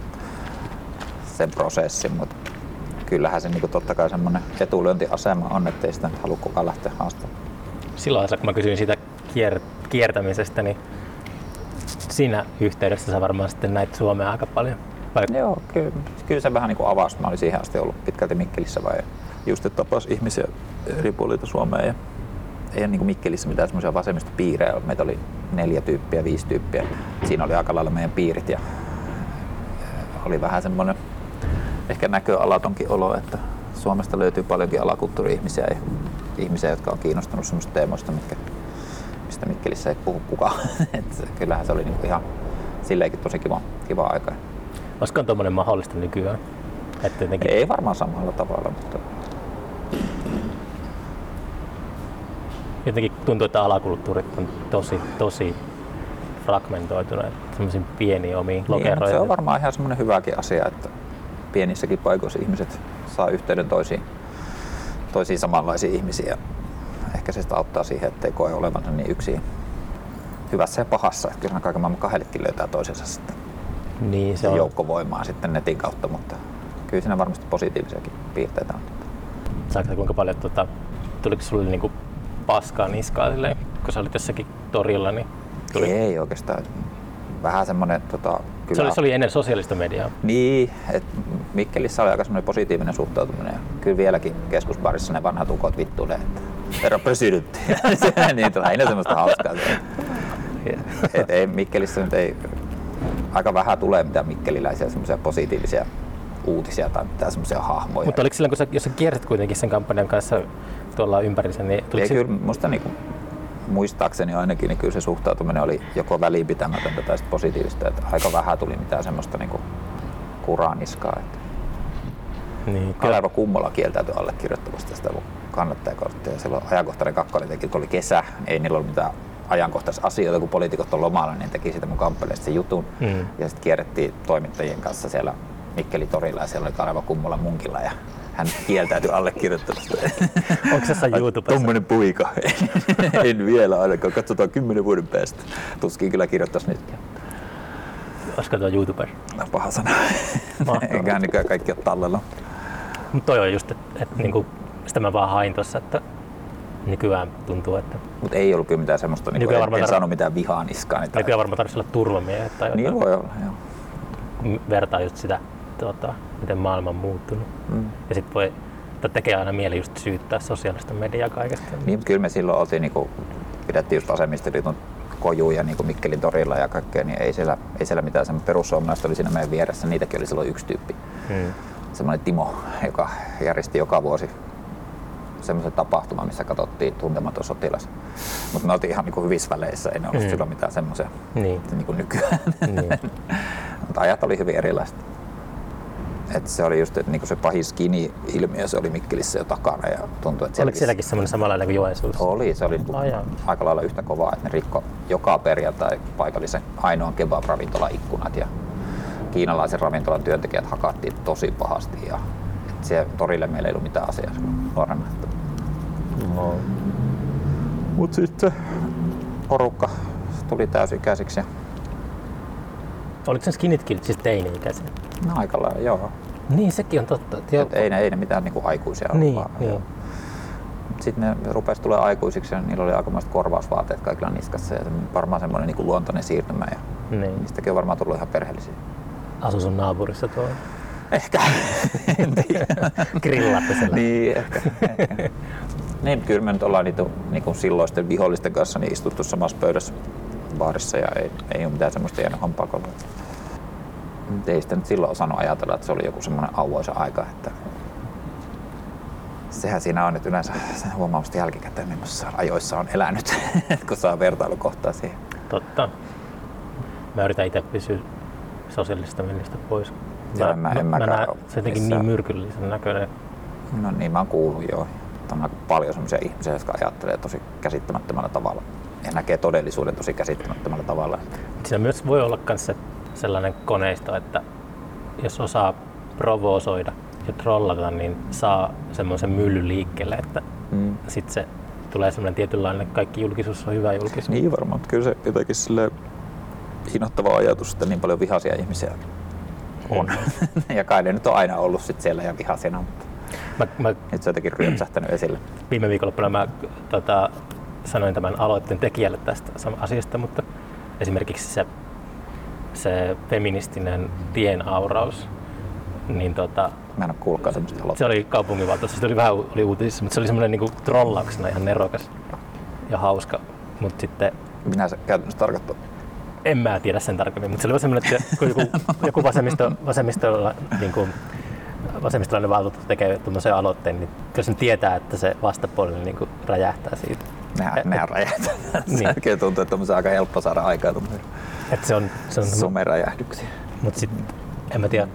sen prosessin, mutta kyllähän se niin totta kai semmoinen etulyöntiasema on, ettei sitä nyt halua kukaan lähteä haastamaan. Silloin kun mä kysyin siitä kier- kiertämisestä, niin siinä yhteydessä sä varmaan sitten näit Suomea aika paljon. Vai? Joo, kyllä, kyllä se vähän niin avasi. Mä olin siihen asti ollut pitkälti Mikkelissä vai just että tapas ihmisiä eri puolilta Suomea. Ja ei ole niin Mikkelissä mitään semmoisia vasemmistopiirejä. Meitä oli neljä tyyppiä, viisi tyyppiä. Siinä oli aika lailla meidän piirit ja oli vähän semmoinen ehkä näköalatonkin olo, että Suomesta löytyy paljonkin alakulttuuri-ihmisiä ja ihmisiä, jotka on kiinnostunut semmoista teemoista, mitkä, mistä Mikkelissä ei puhu kukaan. Et kyllähän se oli niin kuin ihan silleenkin tosi kiva, kiva aika. Olisiko tuommoinen mahdollista nykyään? Että jotenkin, Ei varmaan samalla tavalla, mutta jotenkin tuntuu, että alakulttuurit on tosi, tosi fragmentoituneet semmoisiin pieniin omiin niin, lokeroihin. se on varmaan ihan semmoinen hyväkin asia, että pienissäkin paikoissa ihmiset saa yhteyden toisiin, toisiin samanlaisiin ihmisiin. Ehkä se sitä auttaa siihen, ettei koe olevansa niin yksin hyvässä ja pahassa. Että Kyllähän kaiken maailman kahdellekin löytää toisensa sitten niin, se on. joukkovoimaa sitten netin kautta, mutta kyllä siinä varmasti positiivisiakin piirteitä on. Saatko sä kuinka paljon, tota, tuliko sulle niinku paskaa niskaa silleen, kun sä olit jossakin torilla, niin tuli. Ei oikeastaan. Vähän semmoinen tota, kyllä Se oli, se oli ennen sosiaalista mediaa. Niin, että Mikkelissä oli aika semmoinen positiivinen suhtautuminen. Kyllä vieläkin keskusbarissa ne vanhat ukot vittuilee, että herra presidentti. niin aina semmoista hauskaa. Et ei, Mikkelissä nyt ei, aika vähän tulee mitään mikkeliläisiä semmoisia positiivisia uutisia tai mitään semmoisia hahmoja. Mutta oliko silloin, kun sä, jos sä kiersit kuitenkin sen kampanjan kanssa tuolla ympärissä, niin ei, tuliko se, kyllä musta niinku, muistaakseni ainakin, niin kyllä se suhtautuminen oli joko välinpitämätöntä tai sit positiivista. Että aika vähän tuli mitään semmoista niinku kuraniskaa. Että niin, kyllä, Kaleva Kummola kieltäytyi allekirjoittamasta sitä mun kannattajakorttia. Silloin ajankohtainen kakkonen teki, kun oli kesä, ei niillä ollut mitään ajankohtaisia asioita, kun poliitikot on lomalla, niin teki sitä mun kampanjasta sen jutun. Mm. Ja sitten kierrettiin toimittajien kanssa siellä Mikkeli-torilla ja siellä oli Kaleva Kummola munkilla ja hän kieltäytyi allekirjoittamasta. onko se YouTubessa? Tuommoinen puika. en vielä ainakaan. Katsotaan kymmenen vuoden päästä. Tuskin kyllä kirjoittaisi nyt. Olisiko tuo YouTubessa? No, paha sana. Eiköhän nykyään kaikki ole tallella. Mutta toi on just, että et, niinku, sitä mä vaan hain tossa, että nykyään tuntuu, että Mutta ei ollut kyllä mitään semmoista, niin Nykyään en, varmaan en tar- saanut mitään vihaa niskaan. Niin nykyään varmaan tarvitsisi olla turvamiehet tai Niin jotain. voi olla, joo. vertaa just sitä, tota, miten maailma on muuttunut. Mm. Ja sitten voi, tai tekee aina mieli just syyttää sosiaalista mediaa kaikesta. Niin, mutta kyllä me silloin oltiin, niin kuin, pidettiin just vasemmistoliiton kojuja niin kuin Mikkelin torilla ja kaikkea, niin ei siellä, ei siellä mitään semmoista perussuomalaista oli siinä meidän vieressä. Niitäkin oli silloin yksi tyyppi. Hmm. Semmoinen Timo, joka järjesti joka vuosi semmoisen tapahtuman, missä katsottiin tuntematon sotilas. Mutta me oltiin ihan niin kuin hyvissä väleissä, ei ne ollut Mm. silloin mitään semmoisia Niin. niin kuin nykyään. niin. Mutta ajat oli hyvin erilaiset. Et se oli just, että niinku se pahin skini-ilmiö, se oli Mikkelissä jo takana ja tuntui, että Oliko sielläkin semmoinen samanlainen kuin Joensuussa? Oli, se oli niinku Ai jaa. aika lailla yhtä kovaa, että ne rikko joka perjantai paikallisen ainoan kebab-ravintolan ikkunat ja kiinalaisen ravintolan työntekijät hakattiin tosi pahasti ja siellä torille meillä ei ollut mitään asiaa nuorena. No. Mut sitten porukka tuli täysikäisiksi Oliko sen skinitkin siis teini-ikäisiä? no aika lailla, joo. Niin, sekin on totta. että Et ei, ne, ei ne mitään niinku aikuisia ollut Niin, vaan, niin. Sitten ne rupesi tulee aikuisiksi ja niillä oli aikamoiset korvausvaateet kaikilla niskassa ja se varmaan semmoinen niin luontainen siirtymä ja Niin. niistäkin on varmaan tullut ihan perheellisiä. Asu sun naapurissa tuo. Ehkä. en tiedä. Grillaatte siellä. niin, ehkä. ehkä. niin, kyllä me nyt ollaan niitä niin kuin silloisten vihollisten kanssa niin istuttu samassa pöydässä baarissa ja ei, ei ole mitään semmoista hienoa hampaakolla. Ei sitä nyt silloin osannut ajatella, että se oli joku semmoinen auvoisa aika, että sehän siinä on, että yleensä se huomaa vasta jälkikäteen, millaisissa ajoissa on elänyt, kun saa vertailukohtaa siihen. Totta. Mä yritän itse pysyä sosiaalisesta mediasta pois. Joo, mä- en mä mäkään näen se jotenkin niin myrkyllisen näköinen. No niin, mä oon kuullut jo. On aika paljon sellaisia ihmisiä, jotka ajattelee tosi käsittämättömällä tavalla ja näkee todellisuuden tosi käsittämättömällä tavalla. Siinä myös voi olla myös se sellainen koneisto, että jos osaa provosoida ja trollata, niin saa semmoisen myllyn liikkeelle, että Mm. sitten se tulee semmoinen tietynlainen, kaikki julkisuus on hyvä julkisuus. Niin varmaan, mutta kyllä se jotenkin sille innoittava ajatus, että niin paljon vihaisia ihmisiä on. ja kai ne nyt on aina ollut sit siellä ja vihasina, mutta Mä, mä nyt se on jotenkin ryöpsähtänyt esille. viime viikonloppuna mä tota, sanoin tämän aloitteen tekijälle tästä asiasta, mutta esimerkiksi se, se feministinen tienauraus, niin tota, Mä en ole kuullutkaan semmoista se aloitetta. oli kaupunginvaltuustossa, se oli vähän oli uutisissa, mutta se oli semmoinen niinku trollauksena ihan nerokas ja hauska. Mutta sitten Minä se käytännössä tarkoittaa. en mä tiedä sen tarkemmin, mutta se oli semmoinen, että joku, joku vasemmisto, vasemmistolla, niin kuin, vasemmistolainen valtuutettu tekee tuommoisen aloitteen, niin jos ne tietää, että se vastapuolinen niin räjähtää siitä. Nehän, nehän räjähtää. Niin. Sekin tuntuu, että on aika helppo saada aikaa Että se on, se on someräjähdyksiä. mutta sitten en mä tiedä,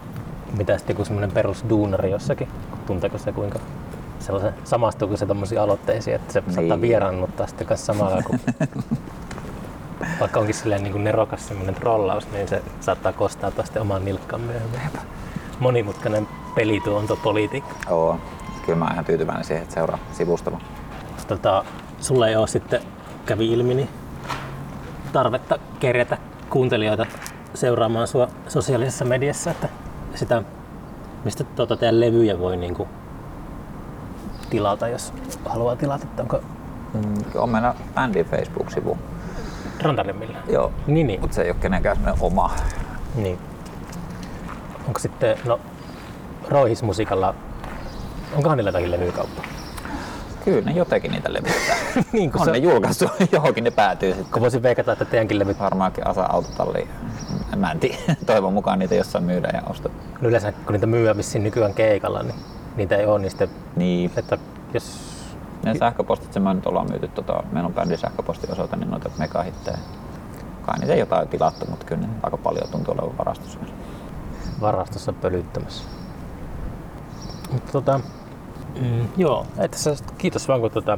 mitä sitten joku semmoinen perusduunari jossakin, tunteeko se kuinka sellaisen, samastuuko se tommosiin aloitteisiin, että se niin. saattaa vieraannuttaa sitten kanssa samalla, kun vaikka onkin silleen niin kuin nerokas semmoinen trollaus, niin se saattaa kostaa sitten oman nilkkaan myöhemmin. Monimutkainen pelituontopolitiikka. Oo. Kyllä mä oon ihan tyytyväinen siihen, että seuraa sivusta vaan. Tota, sulla ei ole sitten, kävi ilmi, niin tarvetta kerjätä kuuntelijoita seuraamaan sua sosiaalisessa mediassa, että sitä, mistä tuota teidän levyjä voi niinku tilata, jos haluaa tilata, että onko Mm, on meillä bändin Facebook-sivu. Rantaremmillä? Joo. Niin, niin. Mutta se ei ole kenenkään oma. niin. Onko sitten, no Roihismusiikalla, onkohan niillä jotakin levykauppa? Kyllä ne jotenkin niitä levittää. niin, on se, ne julkaistu, johonkin ne päätyy sitten. kun voisin veikata, että teidänkin levyt, Varmaankin asa autotalliin. Mä en tiedä. Toivon mukaan niitä jossain myydään ja ostetaan. no yleensä kun niitä myydään vissiin nykyään keikalla, niin niitä ei ole, niin sitten, Niin. että jos Ne sähköpostit, se me nyt ollaan myyty, tota, meillä on bändin sähköpostiosoite, niin noita megahittejä. Kai niitä jotain tilattu, mutta kyllä ne aika paljon tuntuu olevan varastossa. varastossa pölyttämässä. Mutta tota, mm, joo, että sä, kiitos vaan kun tota,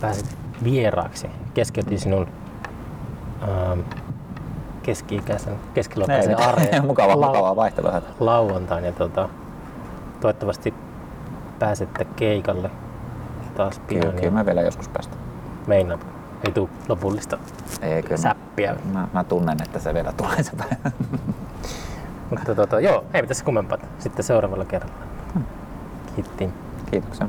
pääsit vieraaksi. Keskeytin sinun ähm, keski-ikäisen, keskiluokkaisen arjen mukava, lau- mukavaa vaihtelua. lauantain ja tota, toivottavasti pääsette keikalle taas pian. Kyllä, kyllä me vielä joskus päästä. Meinaa, ei tule lopullista Ei, kyllä mä, säppiä. mä, mä, tunnen, että se vielä tulee se päivä. Mutta tota, joo, ei tässä kummempaa. Sitten seuraavalla kerralla. Kiitti. Kiitoksia.